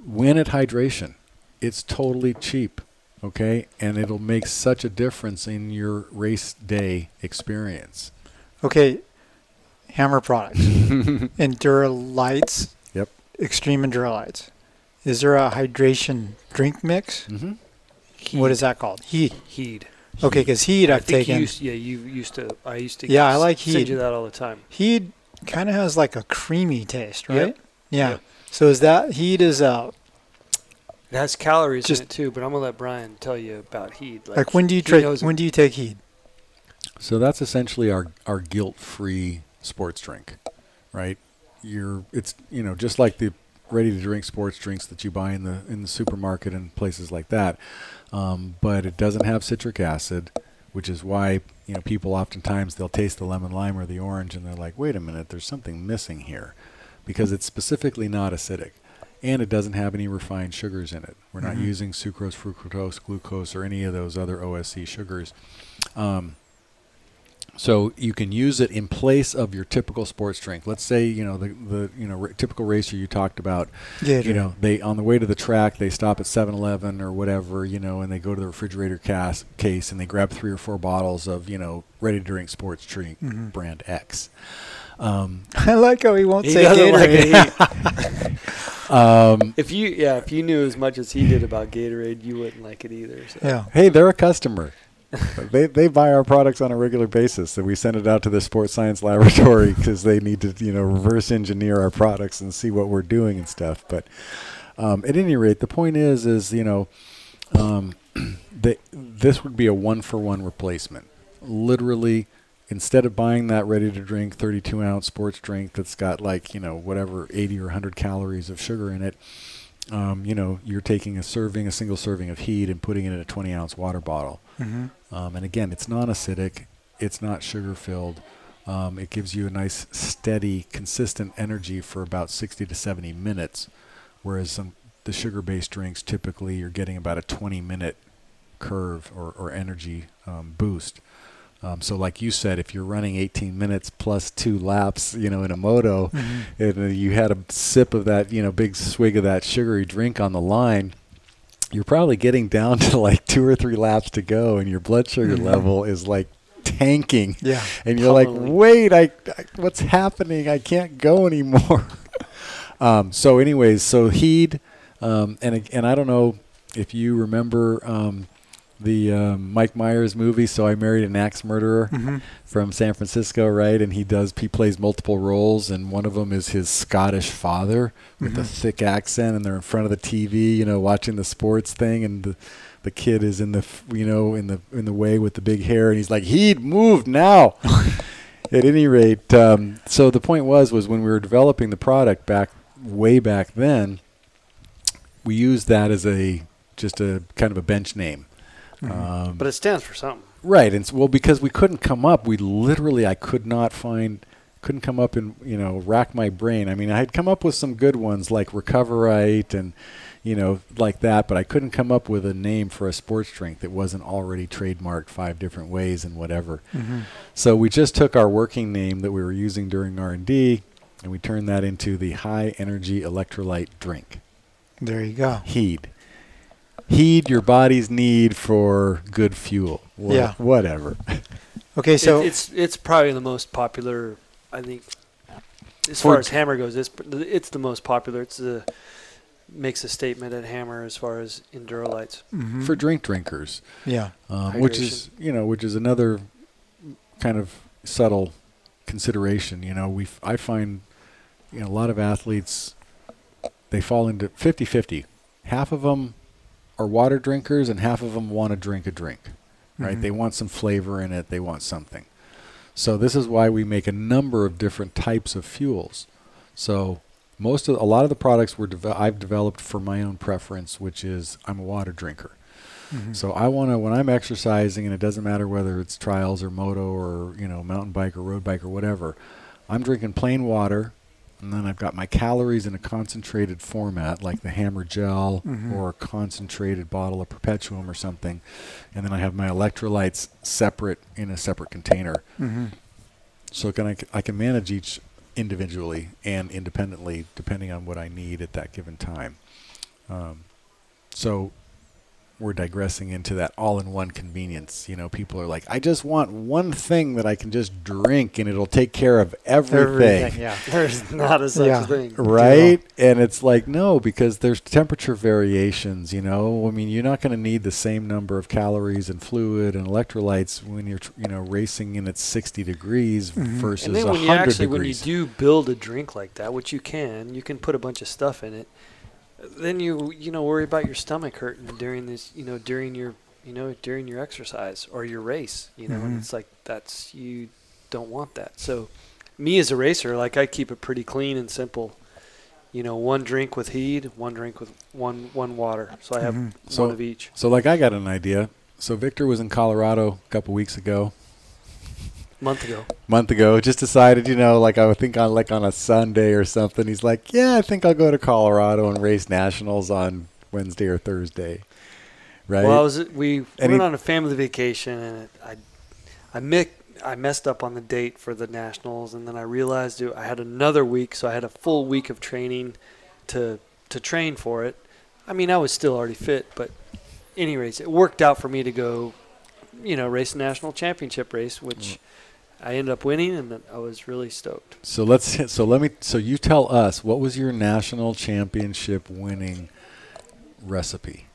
win at hydration. It's totally cheap, okay, and it'll make such a difference in your race day experience. Okay, Hammer products. <laughs> Endura Lights. Yep. Extreme Endurolytes. Is there a hydration drink mix? hmm What is that called? Heat. Heed. Okay, because heat I I've think you taken. used, yeah, you used to. I used to. Yeah, I like heat. send Heed. you that all the time. Heat kind of has like a creamy taste, right? Yep. Yeah. Yep. So is that heat is uh It has calories Just- in it too, but I'm gonna let Brian tell you about Heed. like, when do you he take knows it. when do you take heat? So that's essentially our our guilt-free sports drink, right? You're it's you know just like the ready-to-drink sports drinks that you buy in the in the supermarket and places like that, um, but it doesn't have citric acid, which is why you know people oftentimes they'll taste the lemon lime or the orange and they're like, wait a minute, there's something missing here, because it's specifically not acidic. And it doesn't have any refined sugars in it. We're not Mhm. using sucrose, fructose, glucose, or any of those other OSC sugars. Um, so you can use it in place of your typical sports drink. Let's say you know the the you know r- typical racer you talked about. Yeah. You know they on the way to the track they stop at 7-Eleven or whatever you know and they go to the refrigerator cas- case and they grab three or four bottles of you know ready to drink sports drink Mhm. brand X. Um, <laughs> I like how he won't He say doesn't like Gatorade. <laughs> um, if you, yeah, if you knew as much as he did about Gatorade, you wouldn't like it either. So. yeah. hey, they're a customer. <laughs> they they buy our products on a regular basis, so we send it out to the sports science laboratory <laughs> because they need to you know reverse engineer our products and see what we're doing and stuff. But um, at any rate, the point is is you know um, <clears throat> this would be a one for one replacement. Literally, instead of buying that ready to drink 32 ounce sports drink that's got like you know whatever 80 or 100 calories of sugar in it. Um, you know, you're taking a serving, a single serving of Heed, and putting it in a 20 ounce water bottle. hmm Um, and again, it's non-acidic, it's not sugar-filled. Um, it gives you a nice, steady, consistent energy for about 60 to 70 minutes, whereas some the sugar-based drinks typically you're getting about a 20-minute curve or, or energy um, boost. Um, so, like you said, if you're running 18 minutes plus two laps, you know, in a moto, hmm and you had a sip of that, you know, big swig of that sugary drink on the line, you're probably getting down <laughs> to like two or three laps to go, and your blood sugar Mhm. level is like tanking, Yeah. and you're like, wait, I, I, what's happening? I can't go anymore. <laughs> um, so, anyways, so heed, um, and and I don't know if you remember. The um, Mike Myers movie, so I married an axe murderer hmm from San Francisco, right? And he does he plays multiple roles, and one of them is his Scottish father with the Mhm. thick accent, and they're in front of the TV, you know, watching the sports thing, and the the kid is in the you know in the in the way with the big hair, and he's like, he'd moved now. <laughs> At any rate, um, so the point was was when we were developing the product back way back then, we used that as a just a kind of a bench name. Mhm. Um, But it stands for something. Right, and s well, because we couldn't come up, we literally I could not find, couldn't come up and you know rack my brain. I mean, I had come up with some good ones like Recoverite and you know like that, but I couldn't come up with a name for a sports drink that wasn't already trademarked five different ways and whatever. hmm So we just took our working name that we were using during R and D, and we turned that into the High Energy Electrolyte Drink. There you go. Heed. Heed your body's need for good fuel. Wha- Yeah. Whatever. <laughs> Okay, so it, it's it's probably the most popular. I think, as far as Hammer goes, it's it's the most popular. It's the makes a statement at Hammer as far as Endurolytes. mhm. for drink drinkers, yeah. um, which is you know which is another kind of subtle consideration. You know, we f- I find you know a lot of athletes they fall into 50-50. Half of them are water drinkers, and half of them want to drink a drink. Right? Mhm. They want some flavor in it. They want something. So this is why we make a number of different types of fuels. So most of a lot of the products were deve- I've developed for my own preference, which is I'm a water drinker. Mm-hmm. So I want to when I'm exercising, and it doesn't matter whether it's trials or moto or you know mountain bike or road bike or whatever. I'm drinking plain water, and then I've got my calories in a concentrated format, like the Hammer Gel Mhm. or a concentrated bottle of Perpetuem or something, and then I have my electrolytes separate in a separate container. Mm-hmm. So can I, I can manage each individually and independently depending on what I need at that given time. Um, so we're digressing into that all-in-one convenience. You know, people are like, I just want one thing that I can just drink and it'll take care of everything. everything Yeah. <laughs> There's not a such Yeah. thing. Right? And it's like, no, because there's temperature variations, you know. I mean, you're not going to need the same number of calories and fluid and electrolytes when you're, you know, racing and it's 60 degrees Mhm. versus And then 100 when you actually when you do build a drink like that, which you can, you can put a bunch of stuff in it. Then you you know worry about your stomach hurting during this you know during your you know during your exercise or your race. You know, Mhm. and it's like that's you don't want that. So me as a racer, like I keep it pretty clean and simple. You know, one drink with Heed, one drink with one one water. So I have Mhm. So- one of each. So, like, I got an idea. So, Victor was in Colorado a couple weeks ago, month ago. month ago. Just decided, you know, like I would think on like on a Sunday or something. He's like, "Yeah, I think I'll go to Colorado and race nationals on Wednesday or Thursday." Right? Well, I was we And went he- on a family vacation, and it, I, I mick, I messed up on the date for the nationals, and then I realized I had another week, so I had a full week of training to to train for it. I mean, I was still already fit, but anyways, it worked out for me to go, you know, race a national championship race, which mm. I ended up winning, and I was really stoked. so let's so let me so you tell us what was your national championship winning recipe?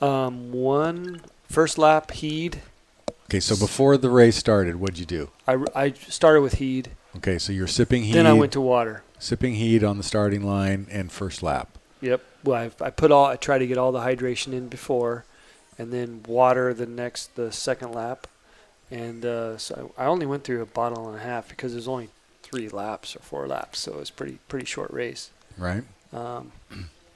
Um, one first lap heed. Okay, so before the race started, what'd you do? I, I started with heed, Okay, so you're sipping heed, then I went to water. sipping heed on the starting line and first lap. Yep. Well, I, I put all I try to get all the hydration in before, and then water the next the second lap, and uh, so I only went through a bottle and a half because there's only three laps or four laps, so it was pretty pretty short race. Right? Um,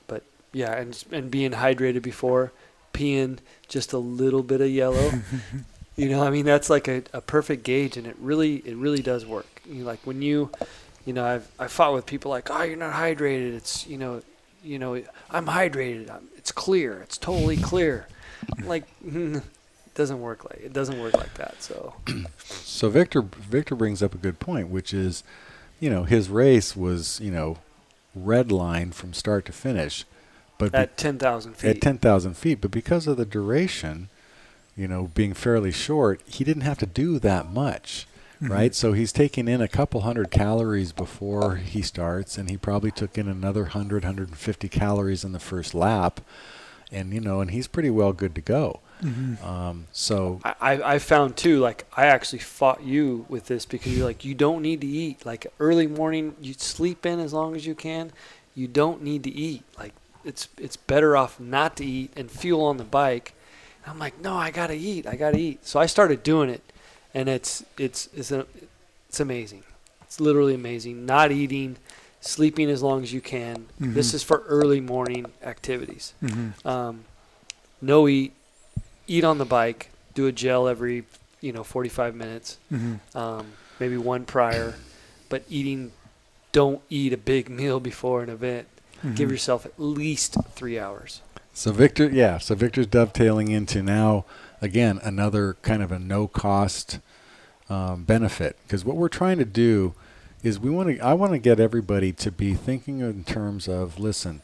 but yeah, and and being hydrated before, peeing just a little bit of yellow. <laughs> you know, I mean that's like a, a perfect gauge, and it really it really does work. You know, like when you, you know, I've I fought with people like, oh, you're not hydrated. It's you know, you know, I'm hydrated. I'm, it's clear. It's totally clear. like, it <laughs> doesn't work like it doesn't work like that. So <clears throat> So Victor Victor brings up a good point, which is, you know, his race was, you know, red line from start to finish, but be- at ten thousand feet, at ten thousand feet. But because of the duration, you know, being fairly short, he didn't have to do that much, Mm-hmm. right? So he's taking in a couple hundred calories before he starts, and he probably took in another 100, 150 calories in the first lap, and you know, and he's pretty well good to go. Mhm. Um, so I, I found too, like I actually fought you with this because you're like, you don't need to eat. Like early morning, you sleep in as long as you can. You don't need to eat. Like it's it's better off not to eat and fuel on the bike. And I'm like, no, I gotta eat. I gotta eat. So I started doing it, and it's it's it's a, it's amazing. It's literally amazing. Not eating, sleeping as long as you can. This Mhm. is for early morning activities Mhm. um, no eat, eat on the bike, do a gel every you know 45 minutes, Mhm. um, maybe one prior, but eating, don't eat a big <laughs> meal before an event. Give Mhm. yourself at least three hours. So Victor, yeah, so Victor's dovetailing into now again another kind of a no cost um, benefit because what we're trying to do is we want to I want to get everybody to be thinking in terms of listen,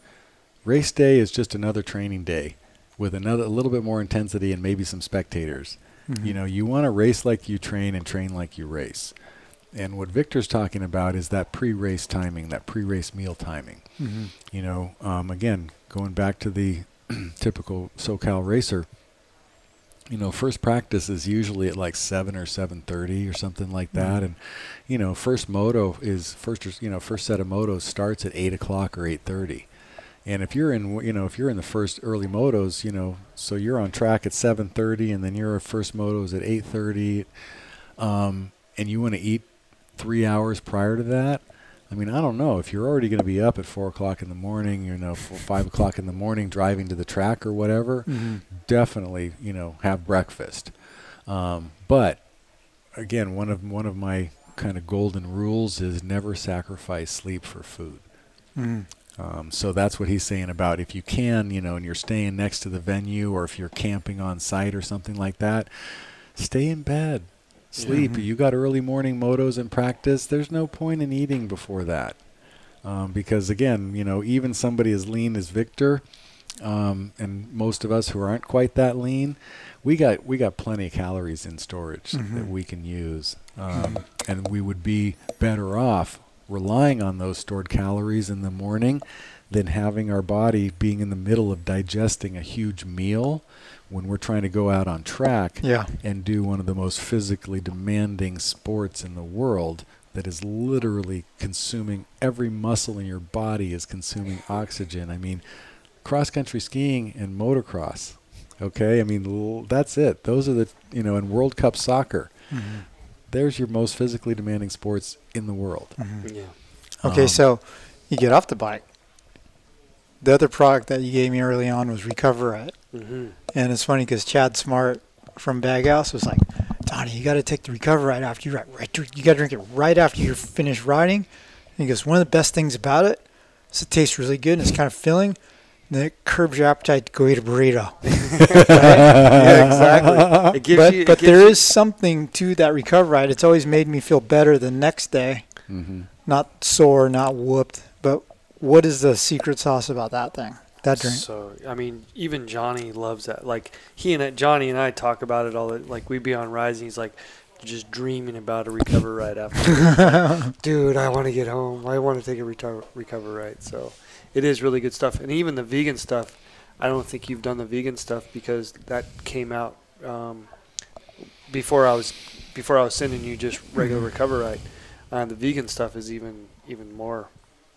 race day is just another training day with another a little bit more intensity and maybe some spectators. Mhm. You know, you want to race like you train and train like you race. And what Victor's talking about is that pre-race timing, that pre-race meal timing Mhm. you know, um, again, going back to the <clears throat> typical SoCal racer, you know, first practice is usually at like seven or seven thirty or something like that, Mhm. and you know, first moto is first, you know, first set of motos starts at eight o'clock or eight thirty. And if you're in, you know, if you're in the first early motos, you know, so you're on track at 7:30, and then your first motos at 8:30, um, and you want to eat three hours prior to that, I mean, I don't know if you're already going to be up at four o'clock in the morning, you know, four, five o'clock in the morning, driving to the track or whatever. Mhm. Definitely, you know, have breakfast. Um, but again, one of one of my kind of golden rules is never sacrifice sleep for food. Mhm. Um, so that's what he's saying about if you can, you know, and you're staying next to the venue, or if you're camping on site or something like that, stay in bed, sleep. Mhm. You got early morning motos in practice. There's no point in eating before that, um, because again, you know, even somebody as lean as Victor, um, and most of us who aren't quite that lean, we got we got plenty of calories in storage that Mhm. we can use, um, and we would be better off relying on those stored calories in the morning than having our body being in the middle of digesting a huge meal when we're trying to go out on track Yeah. and do one of the most physically demanding sports in the world that is literally consuming every muscle in your body is consuming oxygen. I mean, cross country skiing and motocross. Okay? I mean, l- that's it. Those are the, you know, and World Cup soccer. Mhm. There's your most physically demanding sports in the world. Mm-hmm. Yeah. Okay, Um, so you get off the bike. The other product that you gave me early on was Recoverite. Mm-hmm. And it's funny because Chad Smart from Baghouse was like, Donnie, you got to take the Recoverite after you ride. Right, you got to drink it right after you're finished riding. And he goes, one of the best things about it is it tastes really good and it's kind of filling. It curbs your appetite to go eat a burrito. <laughs> Yeah, exactly. <laughs> It gives but you. it but there you- is something to that Recoverite. It's always made me feel better the next day. Mm-hmm. Not sore, not whooped. But what is the secret sauce about that thing? That drink? So I mean, even Johnny loves that. Like he and Johnny and I talk about it all. the Like we'd be on rides, and he's like just dreaming about a Recoverite after. <laughs> Dude, I want to get home. I want to take a recover Recoverite. So it is really good stuff. And even the vegan stuff, I don't think you've done the vegan stuff because that came out um, before I was before I was sending you just regular Recoverite. Uh, the vegan stuff is even even more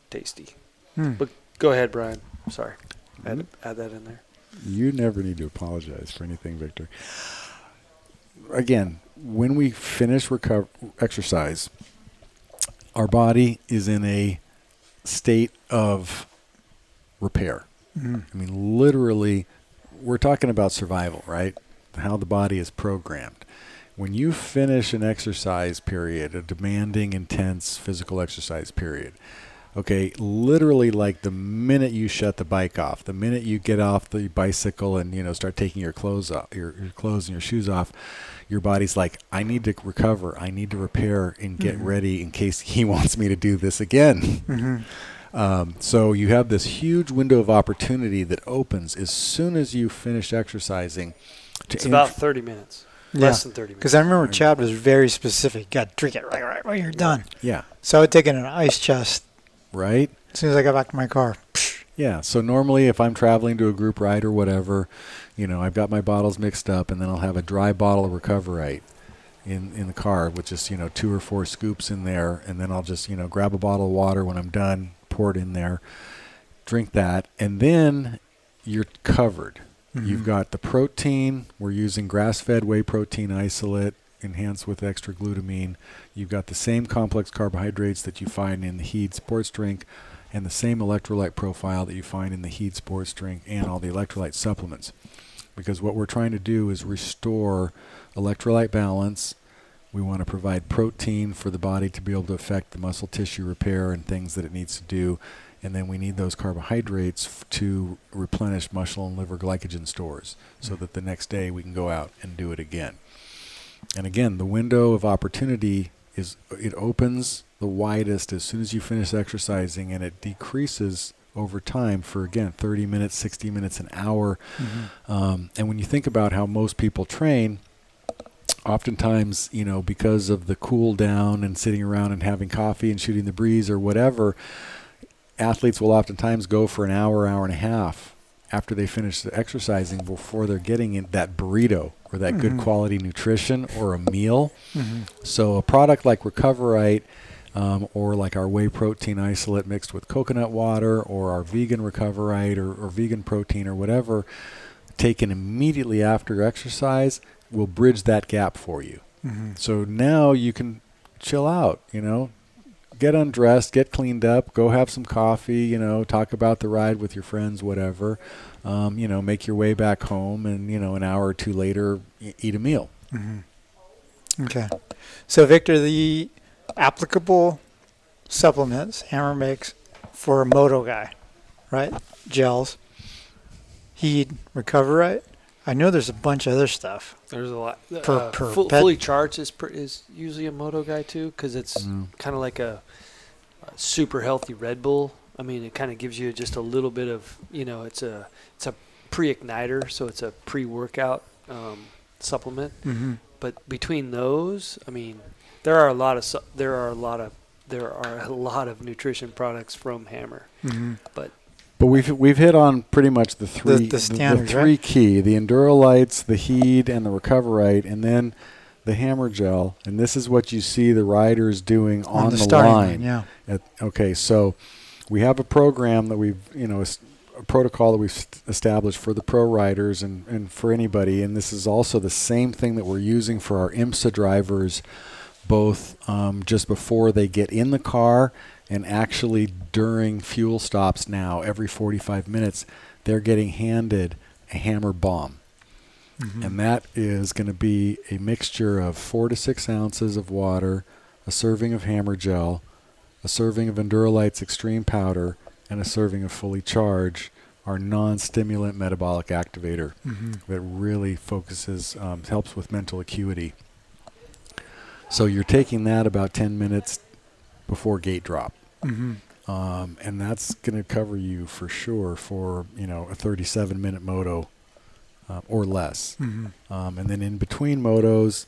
tasty. Hmm. But go ahead, Brian. Sorry, add, add that in there. You never need to apologize for anything, Victor. Again, when we finish recover exercise, our body is in a state of repair. Mhm. I mean, literally, we're talking about survival, right? How the body is programmed. When you finish an exercise period, a demanding, intense physical exercise period, okay, literally like the minute you shut the bike off, the minute you get off the bicycle and you know start taking your clothes off, your, your clothes and your shoes off, your body's like, I need to recover, I need to repair and get Mhm. ready in case he <laughs> wants me to do this again. Mhm. Um, so you have this huge window of opportunity that opens as soon as you finish exercising. To It's int- about 30 minutes. Yeah. Less than 30 minutes. Because I remember Chad was very specific. Got to drink it right, right, when you're done. yeah, So I would take it in an ice chest right. as soon as I got back to my car. Yeah. So normally, if I'm traveling to a group ride or whatever, you know, I've got my bottles mixed up, and then I'll have a dry bottle of Recoverite in in the car with just you know two or four scoops in there, and then I'll just you know grab a bottle of water when I'm done, pour it in there, drink that, and then you're covered. You've Mhm. got the protein. We're using grass-fed whey protein isolate enhanced with extra glutamine. You've got the same complex carbohydrates that you find in the Heed sports drink and the same electrolyte profile that you find in the Heed sports drink and all the electrolyte supplements. Because what we're trying to do is restore electrolyte balance. We want to provide protein for the body to be able to affect the muscle tissue repair and things that it needs to do. And then we need those carbohydrates to replenish muscle and liver glycogen stores so that the next day we can go out and do it again. And again, the window of opportunity is it opens the widest as soon as you finish exercising and it decreases over time for again 30 minutes, 60 minutes, an hour. Mhm. Um, and when you think about how most people train, oftentimes, you know, because of the cool down and sitting around and having coffee and shooting the breeze or whatever, athletes will oftentimes go for an hour, hour and a half after they finish the exercising before they're getting in that burrito or that good Mhm. quality nutrition or a meal. Mhm. So a product like Recoverite um, or like our whey protein isolate mixed with coconut water or our vegan Recoverite or, or vegan protein or whatever, taken immediately after exercise will bridge that gap for you. Mhm. So now you can chill out, you know, get undressed, get cleaned up, go have some coffee, you know, talk about the ride with your friends, whatever. Um, you know, make your way back home, and you know, an hour or two later, y- eat a meal. Mm-hmm. Okay. So, Victor, the applicable supplements Hammer makes for a moto guy, right? Gels, Heed, recover, right? I know there's a bunch of other stuff. There's a lot. Per- uh, per full, fully charged is pr- is usually a moto guy too, because it's Mm. kind of like a, a super healthy Red Bull. I mean, it kind of gives you just a little bit of you know, it's a it's a pre-igniter, so it's a pre-workout um, supplement. Mm-hmm. But between those, I mean, there are a lot of su- there are a lot of there are a lot of nutrition products from Hammer. Mm-hmm. But we've we've hit on pretty much the three the standards, three right? key the Endurolytes, the Heed, and the Recoverite, and then the Hammer Gel. And this is what you see the riders doing on, the, the, starting line. line, yeah. At, okay, so we have a program that we've, you know, a protocol that we've established for the pro riders and, and for anybody. And this is also the same thing that we're using for our IMSA drivers, both um, just before they get in the car and actually during fuel stops now, every 45 minutes, they're getting handed a hammer bomb. Mhm. And that is going to be a mixture of four to six ounces of water, a serving of hammer gel, a serving of Endurolytes Extreme Powder, and a serving of Fully charged our non-stimulant metabolic activator Mhm. that really focuses, um, helps with mental acuity. So you're taking that about 10 minutes before gate drop. Mhm. Um, and that's going to cover you for sure for, you know, a 37 minute moto uh, or less. Mhm. Um, and then in between motos,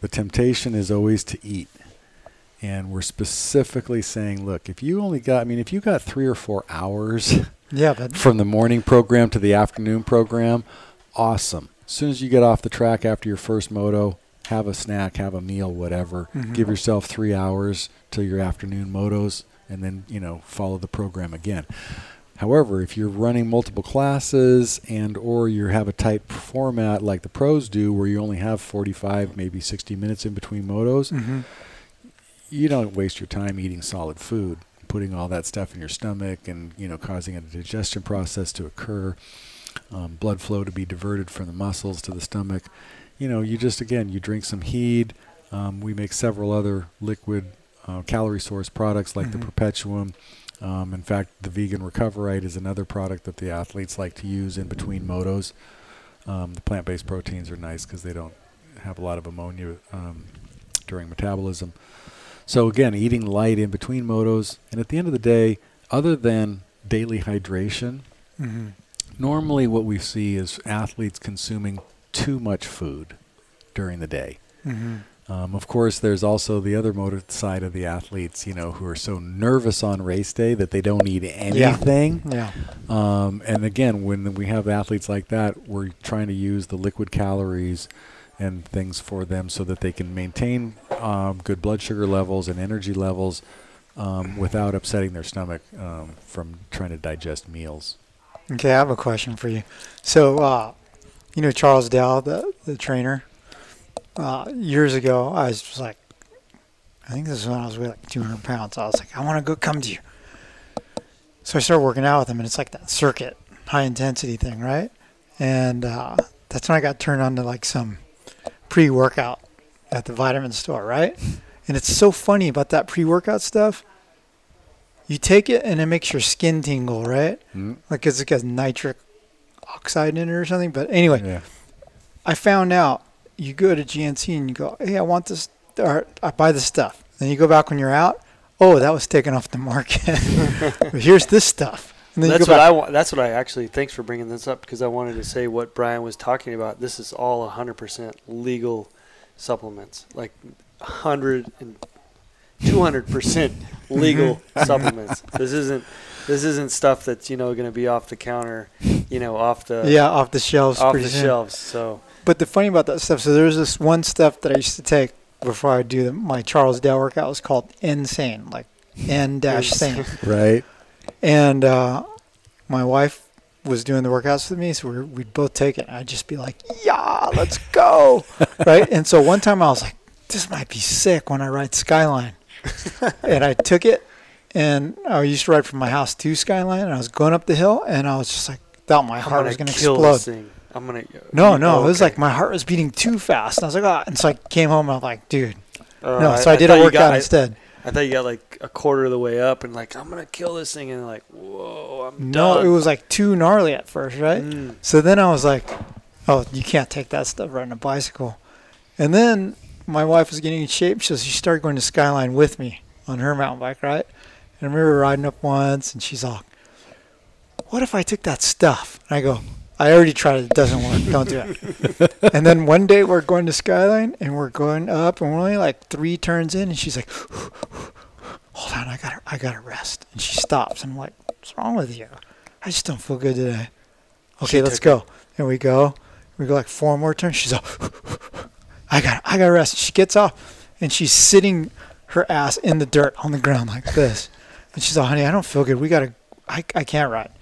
the temptation is always to eat. And we're specifically saying, look, if you only got, I mean, if you got three or four hours Yeah, but from the morning program to the afternoon program, awesome. As soon as you get off the track after your first moto, have a snack, have a meal, whatever. Mhm. Give yourself three hours till your afternoon motos, and then you know follow the program again. However, if you're running multiple classes and or you have a tight format like the pros do, where you only have 45, maybe 60 minutes in between motos, Mhm. you don't waste your time eating solid food, putting all that stuff in your stomach and you know causing a digestion process to occur, um, blood flow to be diverted from the muscles to the stomach. You know, you just again you drink some heed. Um, we make several other liquid uh, calorie source products like the Mhm. Perpetuem. Um, in fact, the vegan Recoverite is another product that the athletes like to use in between motos. Um, the plant-based proteins are nice because they don't have a lot of ammonia um, during metabolism. So again, eating light in between motos, and at the end of the day, other than daily hydration, Mhm. normally what we see is athletes consuming too much food during the day. Mhm. Um, of course, there's also the other motor side of the athletes, you know, who are so nervous on race day that they don't eat anything. Yeah. Um, and again, when we have athletes like that, we're trying to use the liquid calories and things for them so that they can maintain um, good blood sugar levels and energy levels um, without upsetting their stomach um, from trying to digest meals. Okay, I have a question for you. So, uh, you know Charles Dow, the the trainer. Uh, years ago, I was just like, I think this is when I was weighing like 200 pounds. I was like, I want to go come to you. So I started working out with him, and it's like that circuit, high intensity thing, right? And uh, that's when I got turned on to like some pre workout at the vitamin store, right? And it's so funny about that pre workout stuff. You take it and it makes your skin tingle, right? Mm. like it's a nitric oxide in it or something. But anyway, Yeah. I found out you go to GNC and you go, hey, I want this, or I buy this stuff. Then you go back when you're out. Oh, that was taken off the market. <laughs> Here's this stuff. And then That's you go what back. I want. That's what I actually. Thanks for bringing this up because I wanted to say what Brian was talking about. This is all 100% legal supplements, like 100 and 200% legal mm-hmm. supplements. This isn't. This isn't stuff that's you know going to be off the counter, you know, off the yeah, off the shelves. off the soon. shelves. So But the funny about that stuff, so there's this one stuff that I used to take before I do the, my Charles Dow workout. It was called Insane, like N dash sane. Right. And uh, my wife was doing the workouts with me, so we we'd both take it. And I'd just be like, "Yeah, let's go!" <laughs> right? And so one time I was like, "This might be sick." When I ride Skyline, and I took it, and I used to ride from my house to Skyline, and I was going up the hill, and I was just like, thought my heart was going to explode. this thing. I'm gonna. No, no, Oh, it was like my heart was beating too fast, and I was like, ah. And so I came home, and I'm like, dude, Uh, no. So I, did thought a workout got- I- instead. I thought you got like a quarter of the way up and like I'm gonna kill this thing and like whoa I'm No, done. it was like too gnarly at first, right? Mm. So then I was like, oh, you can't take that stuff riding a bicycle. And then my wife was getting in shape, so she started going to Skyline with me on her mountain bike, right? And I remember riding up once, and she's all, what if I took that stuff? And I go, I already tried it. It doesn't work. Don't do it. <laughs> and then one day we're going to Skyline, and we're going up, and we're only like three turns in, and she's like, hold on, I gotta, I gotta rest. And she stops, and I'm like, what's wrong with you? I just don't feel good today. Okay, She let's go. And we go. We go like four more turns. She's like, I got, I got to rest. She gets off, and she's sitting her ass in the dirt on the ground like this. And she's like, honey, I don't feel good. We gotta, I, I can't ride.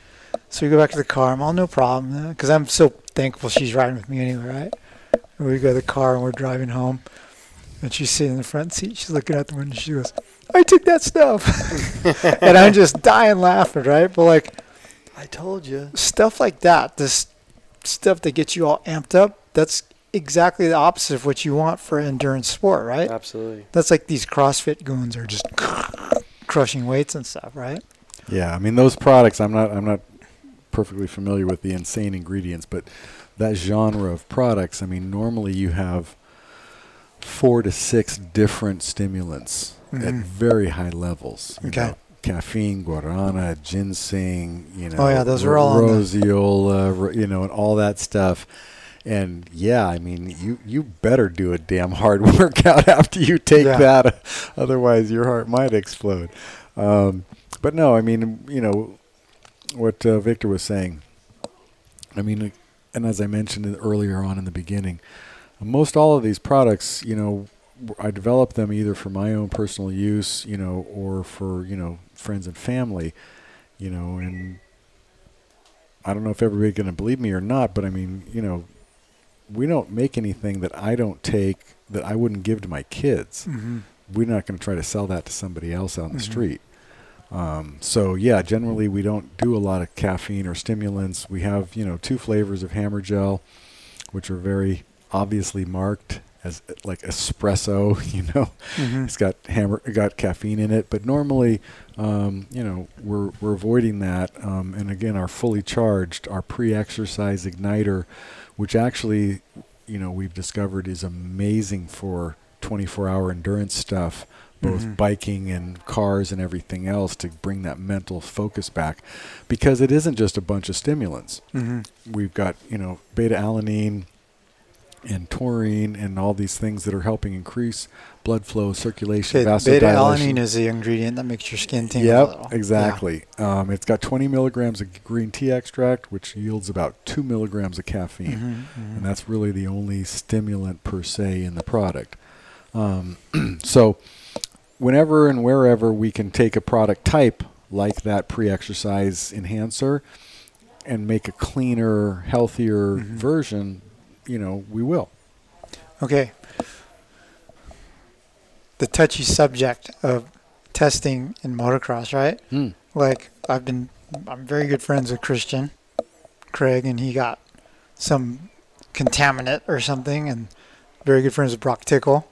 So we go back to the car. I'm all no problem, because I'm so thankful she's riding with me anyway, right? And we go to the car and we're driving home, and she's sitting in the front seat. She's looking out the window. She goes, I took that stuff, <laughs> and I'm just dying laughing, right? But like I told you. stuff like that, this stuff that gets you all amped up, that's exactly the opposite of what you want for endurance sport, right? Absolutely. That's like these CrossFit goons are just <laughs> crushing weights and stuff, right? Yeah, I mean those products. I'm not. I'm not perfectly familiar with the insane ingredients, but that genre of products. I mean, normally you have four to six different stimulants at Mhm. very high levels. you Okay. know, caffeine, guarana, ginseng. You know. Oh, yeah, those are all rhodiola. You know, and all that stuff. And yeah, I mean, you you better do a damn hard <laughs> workout after you take Yeah. that, <laughs> otherwise your heart might explode. Um, but no, I mean, you know, what uh, Victor was saying. I mean, and as I mentioned earlier on in the beginning, most all of these products, you know, I develop them either for my own personal use, you know, or for you know friends and family, you know, and I don't know if everybody's going to believe me or not, but I mean, you know, we don't make anything that I don't take that I wouldn't give to my kids Mm-hmm. we're not going to try to sell that to somebody else on the Mhm. street. Um, so yeah, generally we don't do a lot of caffeine or stimulants. We have you know two flavors of hammer gel, which are very obviously marked as like espresso. <laughs> You know, Mm-hmm. it's got hammer, it got caffeine in it, but normally, um, you know, we're we're avoiding that. Um, and again, our fully charged, our pre-exercise igniter, which actually, you know, we've discovered is amazing for 24-hour endurance stuff, both Mhm. biking and cars and everything else to bring that mental focus back, because it isn't just a bunch of stimulants Mm-hmm. we've got you know beta alanine and taurine and all these things that are helping increase blood flow, circulation, Beta vasodilation. alanine is the ingredient that makes your skin tingle. a Yep, exactly. Um, it's got 20 milligrams of green tea extract, which yields about two milligrams of Yeah. caffeine, Mhm, mhm. and that's really the only stimulant per se in the product. Um, <clears throat> so, whenever and wherever we can take a product type like that pre-exercise enhancer and make a cleaner, healthier Mhm. version, you know, we will. Okay. The touchy subject of testing in motocross, right? Mm. Like I've been, I'm very good friends with Christian, Craig, and he got some contaminant or something, and very good friends with Broc Tickle.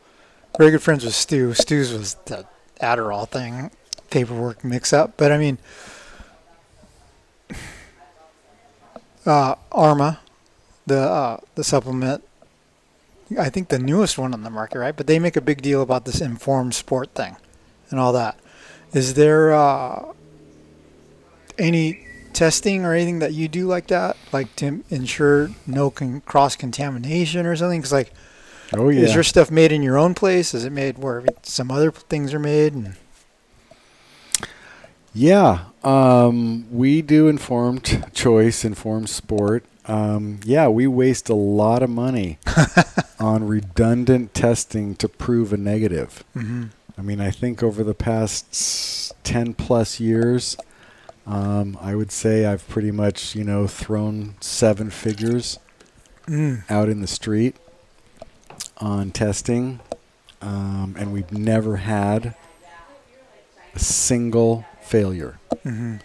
Very good friends with Stu. Stu's was the Adderall thing, paperwork mix up. But I mean, <sighs> uh, Arma, the uh, the supplement I think the newest one on the market, right? But they make a big deal about this informed sport thing and all that. Is there uh, any testing or anything that you do like that, like to ensure no con- cross contamination or something? Because like, Oh yeah. is your stuff made in your own place? Is it made where some other things are made? And Yeah, um, we do informed <laughs> choice, informed sport. Um, yeah, we waste a lot of money <laughs> on redundant testing to prove a negative. mm-hmm. I mean, I think over the past 10 plus years, um, I would say I've pretty much, you know, thrown seven figures mm. out in the street on testing. Um, and we've never had a single failure. hmm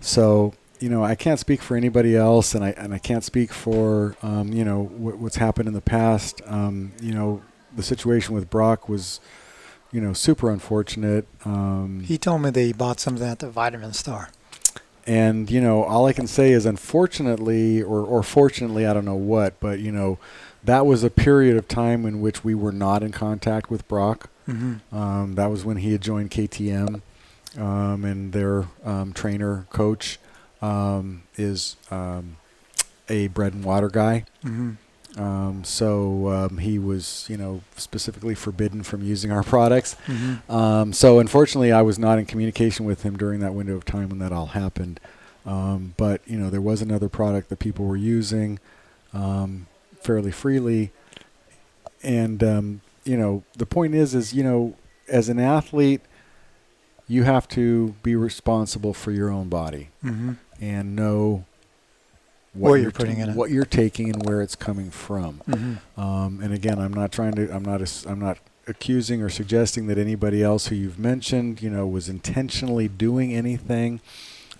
So you know, I can't speak for anybody else, and I and I can't speak for um, you know what, what's happened in the past. Um, you know, the situation with Broc was, you know, super unfortunate. Um, He told me that he bought something at the Vitamin Store. and you know, all I can say is, unfortunately, or or fortunately, I don't know what, but you know, that was a period of time in which we were not in contact with Broc. hmm Um, that was when he had joined KTM, um, and their um, trainer coach um, is um, a bread and water guy. hmm Um, so um, he was, you know, specifically forbidden from using our products. hmm Um, so unfortunately, I was not in communication with him during that window of time when that all happened. Um, but you know, there was another product that people were using um, fairly freely, and um, you know, the point is, is you know, as an athlete, you have to be responsible for your own body hmm and know What you're ta- putting in it. what you're taking, and where it's coming from. hmm Um, and again, I'm not trying to. I'm not. ass- I'm not accusing or suggesting that anybody else who you've mentioned, you know, was intentionally doing anything.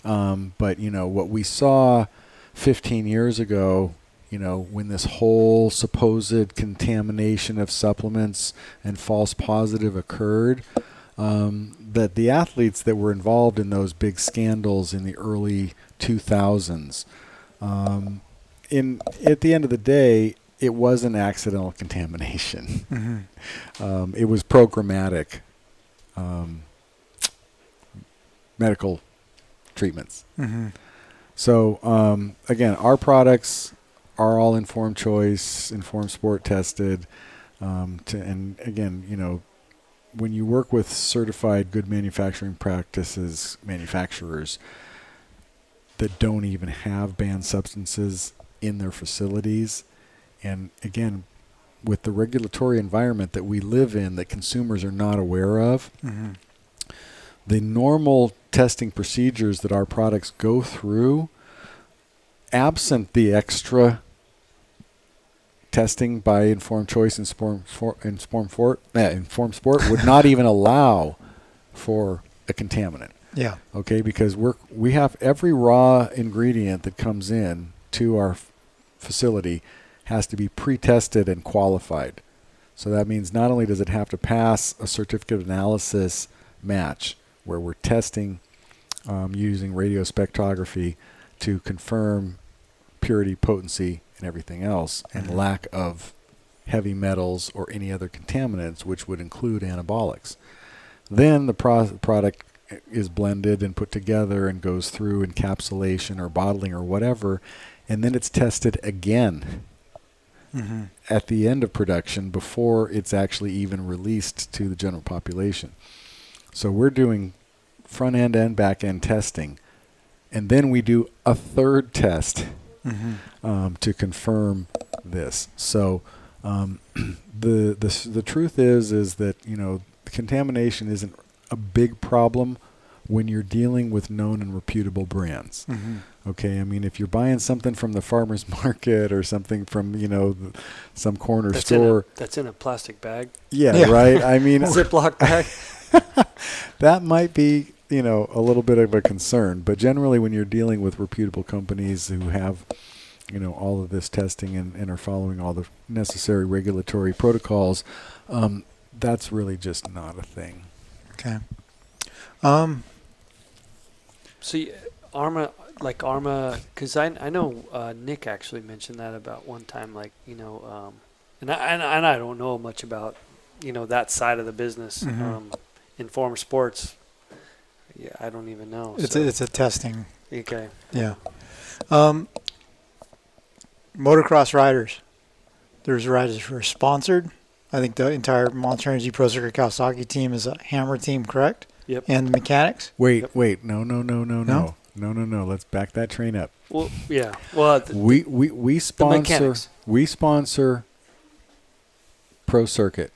Um, but you know what we saw 15 years ago. You know, when this whole supposed contamination of supplements and false positive occurred, um, that the athletes that were involved in those big scandals in the early 2000s, um, in at the end of the day, it was an accidental contamination. hmm <laughs> Um, it was programmatic um, medical treatments. hmm So um, again, our products are all informed choice, informed sport tested. Um, to, and again, you know, when you work with certified good manufacturing practices manufacturers that don't even have banned substances in their facilities, and again, with the regulatory environment that we live in that consumers are not aware of, hmm the normal testing procedures that our products go through, absent the extra testing by Informed Choice and Informed, for, Informed, for, eh, Informed Sport, would not <laughs> even allow for a contaminant. Yeah. Okay, because we're we have every raw ingredient that comes in to our f- facility has to be pre-tested and qualified. So that means not only does it have to pass a certificate of analysis match, where we're testing um, using radio spectrography to confirm purity, potency, and everything else, and Mhm. lack of heavy metals or any other contaminants, which would include anabolics. Then the pro- product is blended and put together and goes through encapsulation or bottling or whatever, and then it's tested again hmm at the end of production before it's actually even released to the general population. So we're doing front end and back end testing, and then we do a third test hmm um, to confirm this. So um, <clears throat> the the the truth is is that you know contamination isn't a big problem when you're dealing with known and reputable brands. hmm Okay, I mean if you're buying something from the farmers <laughs> market or something from you know some corner That's in, a, store, that's in a plastic bag, yeah, Yeah. right. I mean <laughs> <laughs> Ziploc bag. that might be you know a little bit of a concern but generally when you're dealing with reputable companies who have you know all of this testing and, and are following all the necessary regulatory protocols um, that's really just not a thing Okay. Um. See, Arma, like Arma, because I, I know uh, Nick actually mentioned that about one time, like, you know, um, and, I, and, and I don't know much about, you know, that side of the business. Mhm. Um, informed sports, yeah, I don't even know. It's so- a, it's a testing. okay. Yeah. Um. Motocross riders. There's riders who are sponsored. I think the entire Monster Energy Pro Circuit Kawasaki team is a Hammer team, correct? Yep. And the mechanics. wait Yep. wait no no no no No? no no no no let's back that train up Well, yeah. Well, th- we we we sponsor we sponsor pro circuit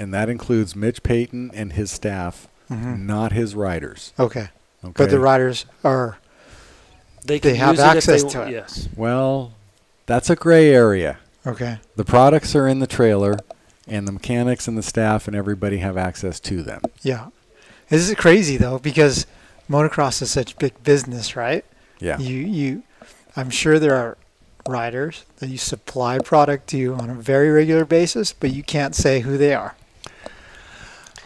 and that includes mitch payton and his staff Mhm. not his riders Okay. okay But the riders are. they, they have use it if access they to it. Yes. Well, that's a gray area. Okay. The products are in the trailer, and the mechanics and the staff and everybody have access to them. Yeah. This is crazy though because motocross is such big business, right? Yeah. You you, I'm sure there are riders that you supply product to on a very regular basis, but you can't say who they are.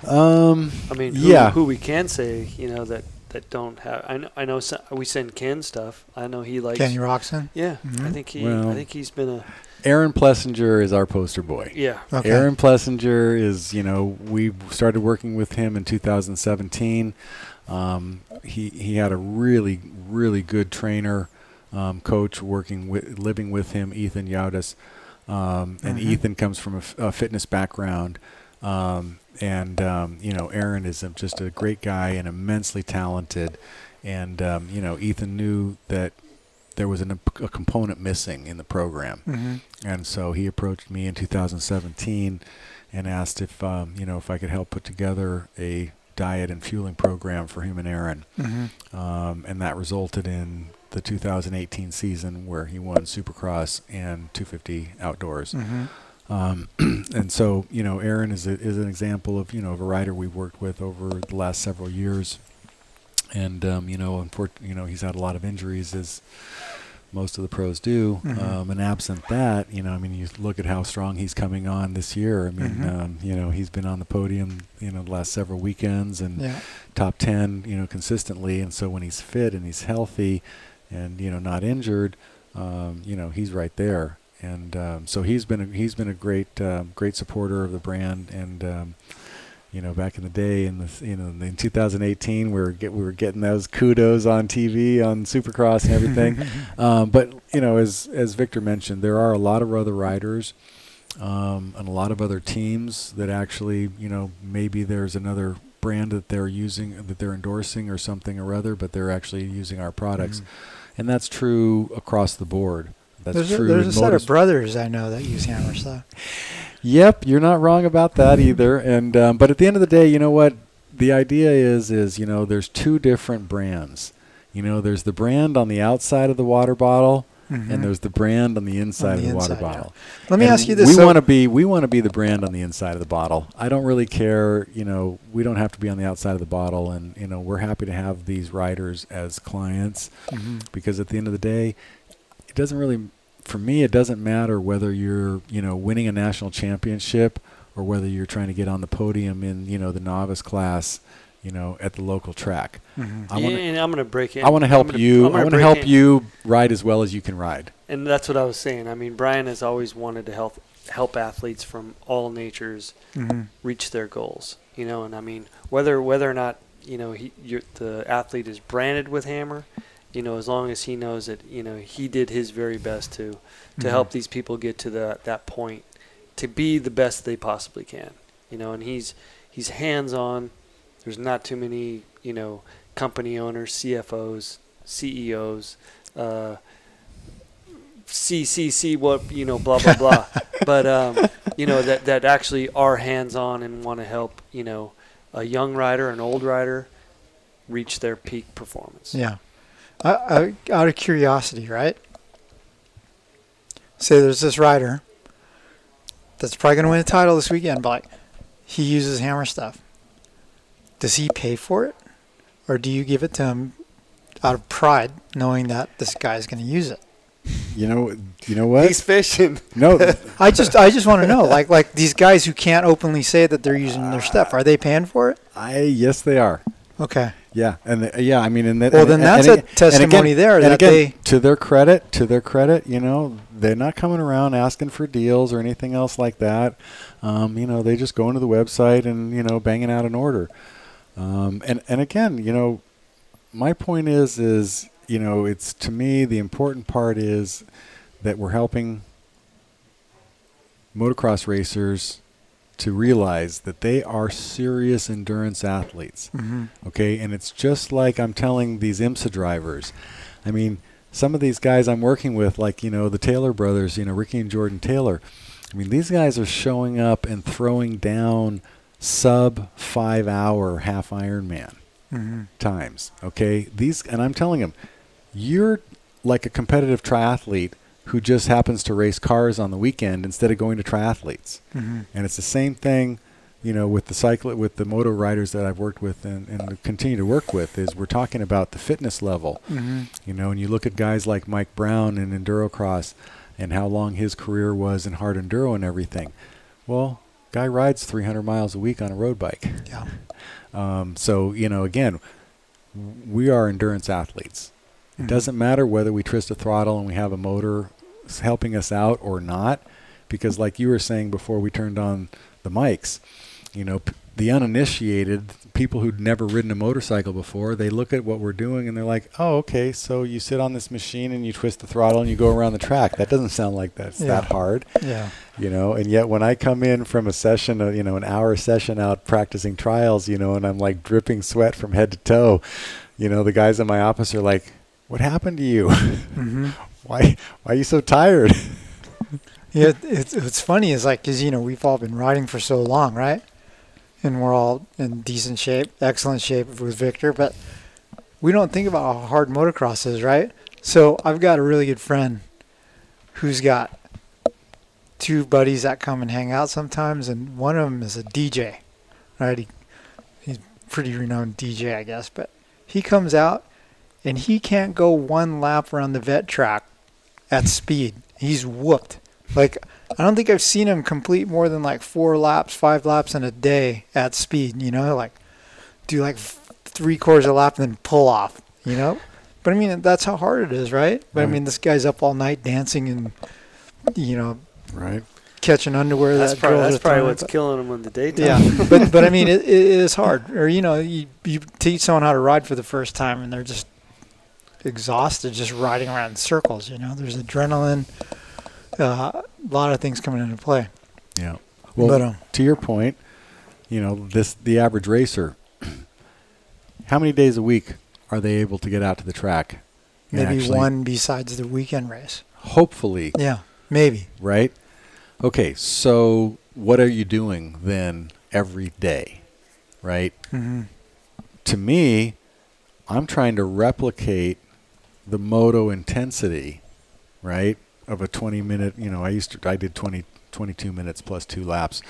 Um, I mean, who, Yeah. who we can say, you know, that that don't have. I know, I know so- we send Ken stuff. I know he likes. Kenny Roczen. Yeah, I Mhm. think he. Well- I think he's been a. Aaron Plessinger is our poster boy. Yeah. Okay. Aaron Plessinger is, you know, we started working with him in 2017. Um, he he had a really really good trainer, um, coach working with living with him, Ethan Yaudas, um, and Mhm. Ethan comes from a, f- a fitness background. Um, and um, you know, Aaron is just a great guy and immensely talented. And um, you know, Ethan knew that there was an, a component missing in the program. hmm And so he approached me in 2017 and asked if um, you know if I could help put together a diet and fueling program for him and Aaron. hmm Um, and that resulted in the 2018 season where he won Supercross and 250 outdoors. hmm Um, <clears throat> and so you know Aaron is a, is an example of you know of a rider we've worked with over the last several years. And um, you know, unfortunately, you know, he's had a lot of injuries, as most of the pros do. Mhm. Um, and absent that, you know, I mean, you look at how strong he's coming on this year. I mean, Mhm. um, you know, he's been on the podium, you know, the last several weekends and Yeah. top ten, you know, consistently. And so when he's fit and he's healthy, and you know, not injured, um, you know, he's right there. And um, so he's been a, he's been a great um, great supporter of the brand and. You know, back in the day, in the you know, in 2018, we were get we were getting those kudos on TV on Supercross and everything. <laughs> um, but you know, as as Victor mentioned, there are a lot of other riders um, and a lot of other teams that actually, you know, maybe there's another brand that they're using that they're endorsing or something or other, but they're actually using our products, Mhm. and that's true across the board. That's there's a, true. there's a set of brothers I know that use hammer stuff. <laughs> Yep, you're not wrong about that <laughs> either. And um, but at the end of the day, you know what? The idea is is you know there's two different brands. You know, there's the brand on the outside of the water bottle, Mhm. and there's the brand on the inside the of the water inside, yeah. bottle. Let me And ask you this. We so- want to be we want to be the brand on the inside of the bottle. I don't really care, you know, we don't have to be on the outside of the bottle and you know, we're happy to have these riders as clients Mhm. because at the end of the day, it doesn't really for me it doesn't matter whether you're, you know, winning a national championship or whether you're trying to get on the podium in, you know, the novice class, you know, at the local track. Mhm. I wanna- and I'm going to break in. I want to help gonna- you. I'm I gonna want to help in. you ride as well as you can ride. And that's what I was saying. I mean, Brian has always wanted to help help athletes from all natures Mhm. reach their goals. You know, and I mean, whether whether or not you know he you're, the athlete is branded with Hammer, you know, as long as he knows that you know he did his very best to to Mhm. help these people get to that that point to be the best they possibly can. You know, and he's he's hands on. There's not too many you know company owners, CFOs, CEOs. Uh, CCC what you know blah blah blah <laughs> but um, you know that that actually are hands on and want to help you know a young rider an old rider reach their peak performance Yeah. I, I, out of curiosity, right? Say there's this rider that's probably going to win a title this weekend, but like, he uses hammer stuff. Does he pay for it? Or do you give it to him out of pride, knowing that this guy's going to use it? You know, you know what? he's fishing no, <laughs> I just, I just want to know, like, like these guys who can't openly say that they're using their stuff, are they paying for it? I yes they are. Okay. Yeah, and the, yeah, I mean, and that, Well, and, then that's and a testimony again- there and that again, they- to their credit, to their credit, you know, they're not coming around asking for deals or anything else like that. Um, you know, they just go into the website and you know, banging out an order. Um, and and again, you know, my point is is you know, it's to me the important part is that we're helping motocross racers to realize that they are serious endurance athletes. hmm Okay, and it's just like I'm telling these IMSA drivers. I mean, some of these guys I'm working with, like you know the Taylor brothers, you know Ricky and Jordan Taylor. I mean, these guys are showing up and throwing down sub five hour half Ironman hmm times. Okay, these, and I'm telling them, you're like a competitive triathlete who just happens to race cars on the weekend instead of going to triathletes. hmm And it's the same thing you know, with the cycle, with the moto riders that I've worked with and, and continue to work with, is we're talking about the fitness level. Mm-hmm. You know, and you look at guys like Mike Brown in endurocross, and how long his career was in hard enduro and everything. Well, guy rides 300 miles a week on a road bike. Yeah. <laughs> Um, so you know, again, we are endurance athletes. It Mhm. doesn't matter whether we twist a throttle and we have a motor helping us out or not, because like you were saying before we turned on the mics, you know, p- the uninitiated people who'd never ridden a motorcycle before, they look at what we're doing and they're like, "Oh, okay, so you sit on this machine and you twist the throttle and you go around the track. That doesn't sound like that's Yeah. that hard." Yeah. you know and yet when i come in from a session uh, you know an hour session out practicing trials you know and i'm like dripping sweat from head to toe you know the guys in my office are like what happened to you Mm-hmm. <laughs> why why are you so tired <laughs> Yeah, it's it's funny It's like because you know we've all been riding for so long, right? And we're all in decent shape, excellent shape with Victor, but we don't think about how hard motocross is, right? So I've got a really good friend who's got two buddies that come and hang out sometimes, and one of them is a DJ, right? He, he's pretty renowned DJ, I guess, but he comes out and he can't go one lap around the vet track at speed. He's whooped. Like I don't think I've seen him complete more than like four laps, five laps in a day at speed. You know, like do like three quarters of a lap and then pull off. You know, but I mean that's how hard it is, right? But I mean this guy's up all night dancing and you know right catching underwear. That's that probably, that's probably throwing. what's killing him in the daytime. Yeah, <laughs> but but I mean it, it is hard. Or you know you you teach someone how to ride for the first time and they're just exhausted just riding around in circles. You know, there's adrenaline, uh, a lot of things coming into play. yeah well but um, to your point you know this the average racer <clears throat> how many days a week are they able to get out to the track maybe actually- one besides the weekend race. hopefully Yeah, maybe. right? Okay, so what are you doing then every day, right? hmm To me, I'm trying to replicate the moto intensity, right, of a 20 minute, you know, I used to, I did 20, 22 minutes plus two laps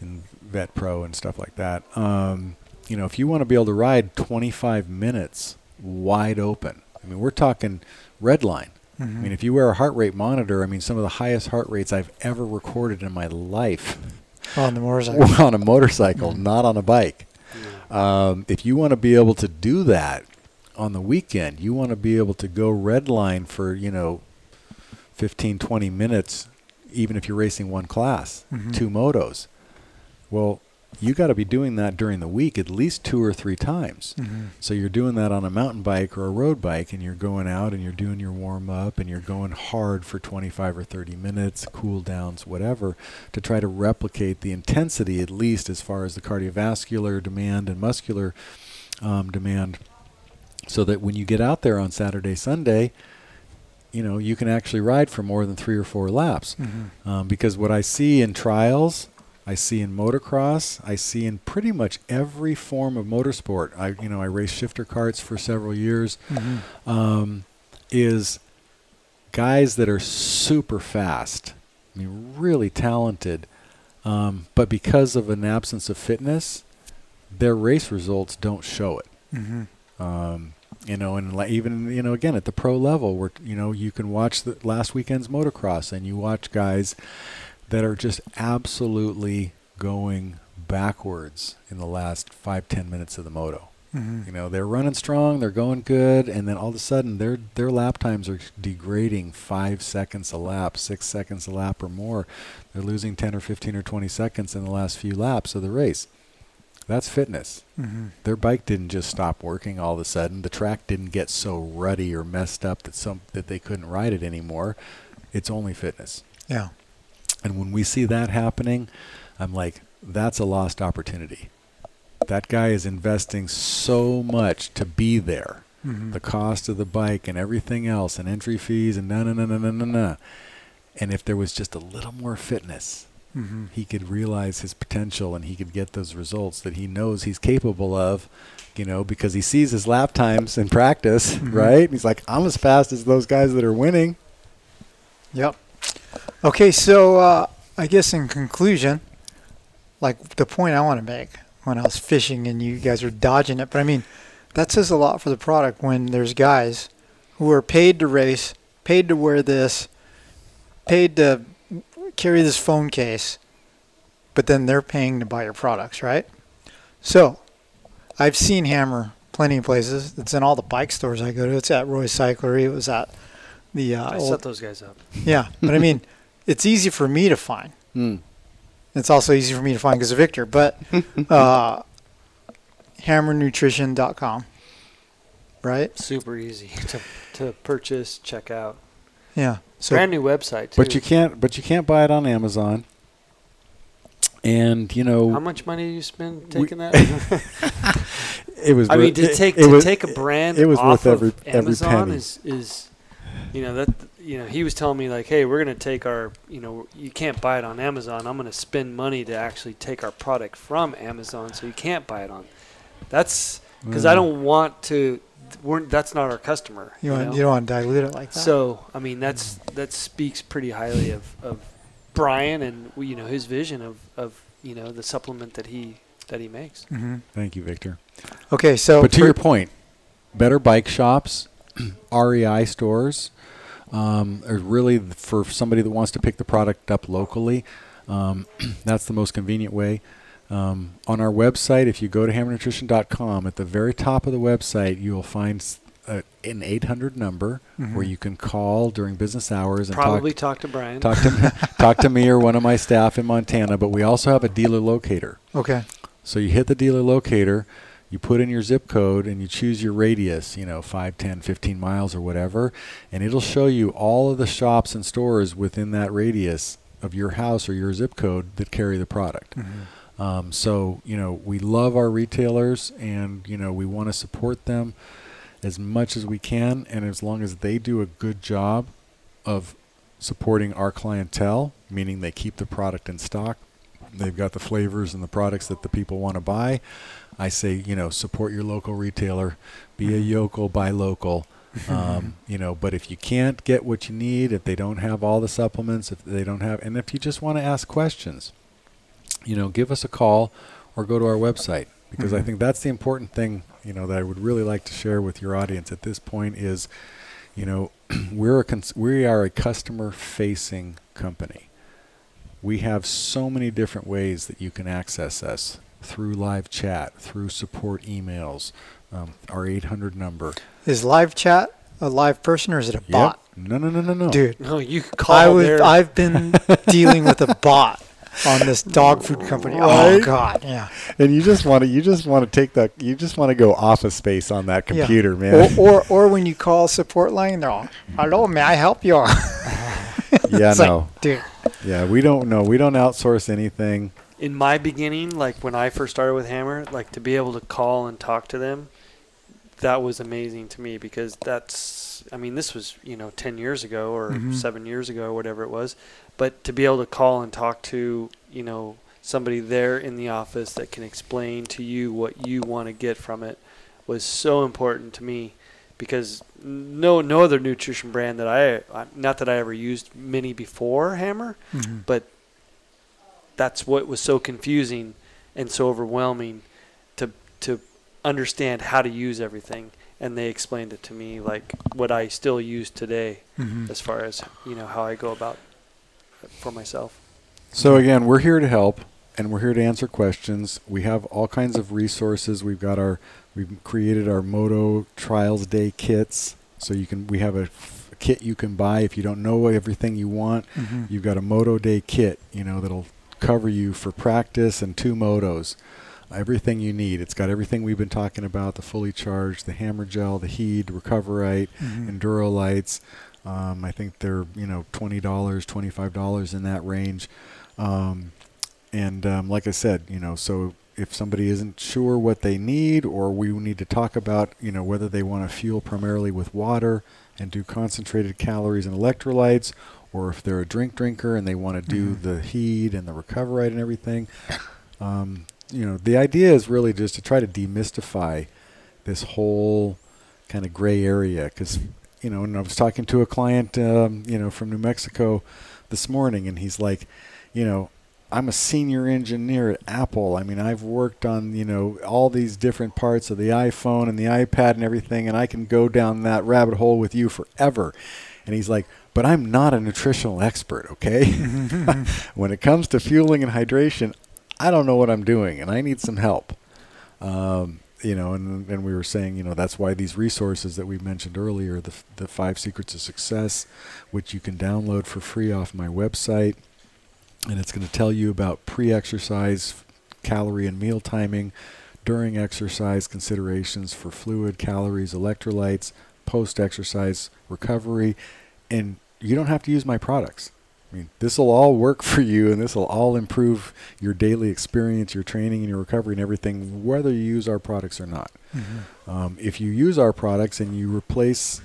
in Vet Pro and stuff like that. Um, you know, if you want to be able to ride 25 minutes wide open, I mean, we're talking red line. I mean, if you wear a heart rate monitor, I mean, some of the highest heart rates I've ever recorded in my life <laughs> on the motorcycle. on a motorcycle, not on a bike. Um, if you want to be able to do that on the weekend, you want to be able to go red line for, you know, 15, 20 minutes, even if you're racing one class, Mhm. two motos. Well, you got to be doing that during the week at least two or three times. Mhm. So you're doing that on a mountain bike or a road bike, and you're going out and you're doing your warm up and you're going hard for 25 or 30 minutes, cool downs, whatever, to try to replicate the intensity, at least as far as the cardiovascular demand and muscular um, demand, so that when you get out there on Saturday, Sunday, you know you can actually ride for more than three or four laps. Mhm. Um, because what I see in trials, I see in motocross, I see in pretty much every form of motorsport. I, you know, I raced shifter karts for several years. Mhm. Um, is guys that are super fast. I mean, really talented, um, but because of an absence of fitness, their race results don't show it. Mhm. Um, you know, and even you know, again at the pro level, where you know you can watch the last weekend's motocross, and you watch guys that are just absolutely going backwards in the last five ten minutes of the moto. Mhm. You know, they're running strong, they're going good, and then all of a sudden their their lap times are degrading five seconds a lap, six seconds a lap or more. They're losing ten or fifteen or twenty seconds in the last few laps of the race. That's fitness. Mhm. Their bike didn't just stop working all of a sudden. The track didn't get so ruddy or messed up that some that they couldn't ride it anymore. It's only fitness. Yeah. And when we see that happening, I'm like, that's a lost opportunity. That guy is investing so much to be there. Mhm. The cost of the bike and everything else and entry fees and na na na na na na. And if there was just a little more fitness, Mhm. he could realize his potential and he could get those results that he knows he's capable of, you know, because he sees his lap times in practice, Mhm. right? He's like, I'm as fast as those guys that are winning. Yep. Okay, so uh, I guess in conclusion, like the point I want to make when I was fishing and you guys are dodging it, but I mean, that says a lot for the product when there's guys who are paid to race, paid to wear this, paid to carry this phone case, but then they're paying to buy your products, right? So, I've seen Hammer plenty of places. It's in all the bike stores I go to. It's at Roy Cyclery. It was at the uh, I old, set those guys up. yeah. But I mean, <laughs> it's easy for me to find. Mm. It's also easy for me to find because of Victor. But <laughs> uh, hammernutrition.com, right? Super easy <laughs> to, to purchase, check out. Yeah. So Brand new website too. But you can't. But you can't buy it on Amazon. And you know, How much money you spend We- taking that? <laughs> it was. I mean, worth- to it- take it to was- take a brand it was off worth every- of every Amazon penny. is is you know that you know he was telling me like, hey, we're gonna take our you know you can't buy it on Amazon. I'm gonna spend money to actually take our product from Amazon, so you can't buy it on. That's because I Mm. don't want to. We're, that's not our customer. you, You want, you don't want to dilute it like that. So I mean that's that speaks pretty highly of, of Brian and you know his vision of, of you know the supplement that he that he makes. hmm Thank you, Victor. Okay. So but to your point, better bike shops, <clears throat> REI stores, um, are really for somebody that wants to pick the product up locally. Um, <clears throat> that's the most convenient way. Um, on our website, if you go to hammernutrition.com, at the very top of the website, you will find s- a, an 800 number Mhm. where you can call during business hours and Probably talk, talk to Brian. talk to <laughs> talk to me or one of my staff in Montana. But we also have a dealer locator. okay. So you hit the dealer locator, you put in your zip code, and you choose your radius, you know, 5, 10, 15 miles or whatever, and it'll show you all of the shops and stores within that radius of your house or your zip code that carry the product. Mhm. Um, so, you know, we love our retailers and, you know, we want to support them as much as we can. And as long as they do a good job of supporting our clientele, meaning they keep the product in stock, they've got the flavors and the products that the people want to buy, I say, you know, support your local retailer, be a yokel, buy local. <laughs> Um, you know, but if you can't get what you need, if they don't have all the supplements, if they don't have, and if you just want to ask questions, you know, give us a call or go to our website because I Mhm. think that's the important thing, you know, that I would really like to share with your audience at this point is, you know, <clears throat> we're a cons- we are a customer facing company. We have so many different ways that you can access us through live chat, through support emails, um, our 800 number. Is live chat a live person or is it a bot? No, no, no, no, no. Dude, no, you could call I was there. I've been <laughs> dealing with a bot on this dog food company. Oh God, yeah. And you just want to you just want to take that you just want to go office space on that Yeah. computer, man. Or, or or when you call support line, they're all, "Hello, may I help you?" <laughs> yeah, It's like, no. dude. Yeah, we don't know. We don't outsource anything. in my beginning, like when I first started with Hammer, like to be able to call and talk to them, that was amazing to me because that's, I mean, this was, you know, 10 years ago or Mhm. seven years ago, or whatever it was. But to be able to call and talk to, you know, somebody there in the office that can explain to you what you want to get from it was so important to me because no no other nutrition brand that I, not that I ever used many before Hammer, Mhm. but that's what was so confusing and so overwhelming to to understand how to use everything and they explained it to me like what I still use today Mhm. as far as you know how I go about for myself So again, we're here to help and we're here to answer questions. We have all kinds of resources. We've got our we've created our Moto Trials Day kits. So you can we have a kit you can buy if you don't know everything you want. Mhm. You've got a Moto Day kit, you know, that'll cover you for practice and two motos. Everything you need. It's got everything we've been talking about: the fully charged, the hammer gel, the Heed, Recoverite, Mhm. Endurolytes. Um, I think they're you know twenty dollars, twenty five dollars in that range. Um, and um, like I said, you know, so if somebody isn't sure what they need, or we need to talk about, you know, whether they want to fuel primarily with water and do concentrated calories and electrolytes, or if they're a drink drinker and they want to do Mhm. the Heed and the Recoverite and everything. Um, you know, the idea is really just to try to demystify this whole kind of gray area because you know, and I was talking to a client, um, you know, from New Mexico this morning, and he's like, you know, I'm a senior engineer at Apple. I mean, I've worked on, you know, all these different parts of the iPhone and the iPad and everything, and I can go down that rabbit hole with you forever. And he's like, but I'm not a nutritional expert, okay? <laughs> when it comes to fueling and hydration, I don't know what I'm doing, and I need some help. Um, you know, and, and we were saying, you know, that's why these resources that we mentioned earlier, the, the five secrets of success, which you can download for free off my website, and it's going to tell you about pre-exercise calorie and meal timing, during exercise considerations for fluid, calories, electrolytes, post-exercise recovery, and you don't have to use my products. I mean, this will all work for you, and this will all improve your daily experience, your training, and your recovery, and everything, whether you use our products or not. Mm-hmm. Um, if you use our products and you replace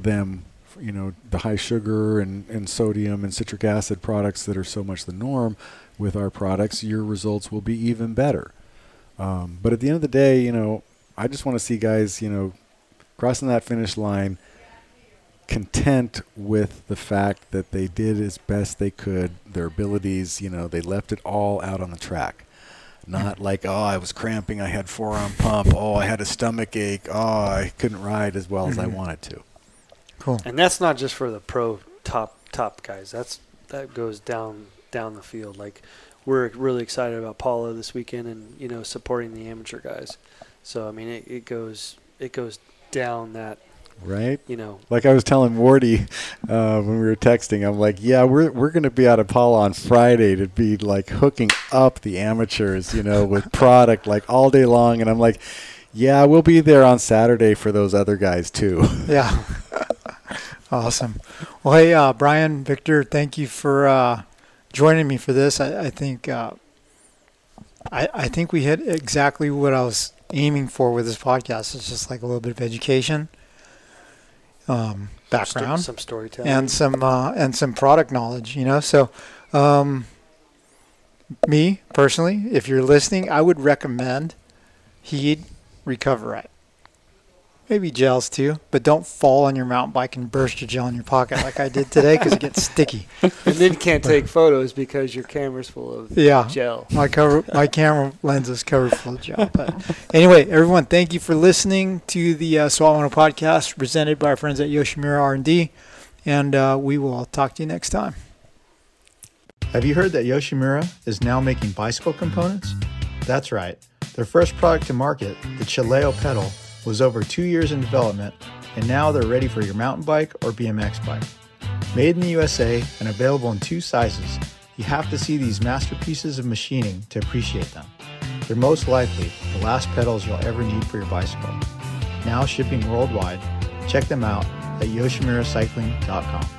them, you know, the high sugar and, and sodium and citric acid products that are so much the norm with our products, your results will be even better. Um, but at the end of the day, you know, I just want to see guys, you know, crossing that finish line content with the fact that they did as best they could, their abilities, you know, they left it all out on the track. Not <laughs> like, oh, I was cramping, I had forearm pump, oh, I had a stomach ache, oh, I couldn't ride as well as I mm-hmm. wanted to. Cool. And that's not just for the pro top top guys. That's that goes down down the field. Like we're really excited about Paula this weekend and, you know, supporting the amateur guys. So I mean it, it goes it goes down that right? You know, like I was telling Morty uh, when we were texting, I'm like, yeah, we're we're gonna be at Apollo on Friday to be like hooking up the amateurs, you know, with <laughs> product like all day long, and I'm like, yeah, we'll be there on Saturday for those other guys too. Yeah. <laughs> awesome. Well, hey, uh, Brian, Victor, thank you for uh, joining me for this. I, I think uh, I, I think we hit exactly what I was aiming for with this podcast. It's just like a little bit of education um, background, some storytelling, and some uh, and some product knowledge. You know, so um, me personally, if you're listening, I would recommend Heed Recoverite maybe gels too, but don't fall on your mountain bike and burst your gel in your pocket like I did today because it gets sticky. <laughs> And then you can't take photos because your camera's full of yeah, gel. My cover, my camera lens is covered full of gel. But anyway, everyone, thank you for listening to the uh, Swap podcast presented by our friends at Yoshimura R&D, and uh, we will talk to you next time. Have you heard that Yoshimura is now making bicycle components? That's right. Their first product to market, the Chileo pedal was over two years in development, and now they're ready for your mountain bike or BMX bike. Made in the USA and available in two sizes, you have to see these masterpieces of machining to appreciate them. They're most likely the last pedals you'll ever need for your bicycle. Now shipping worldwide, check them out at yoshimuracycling.com.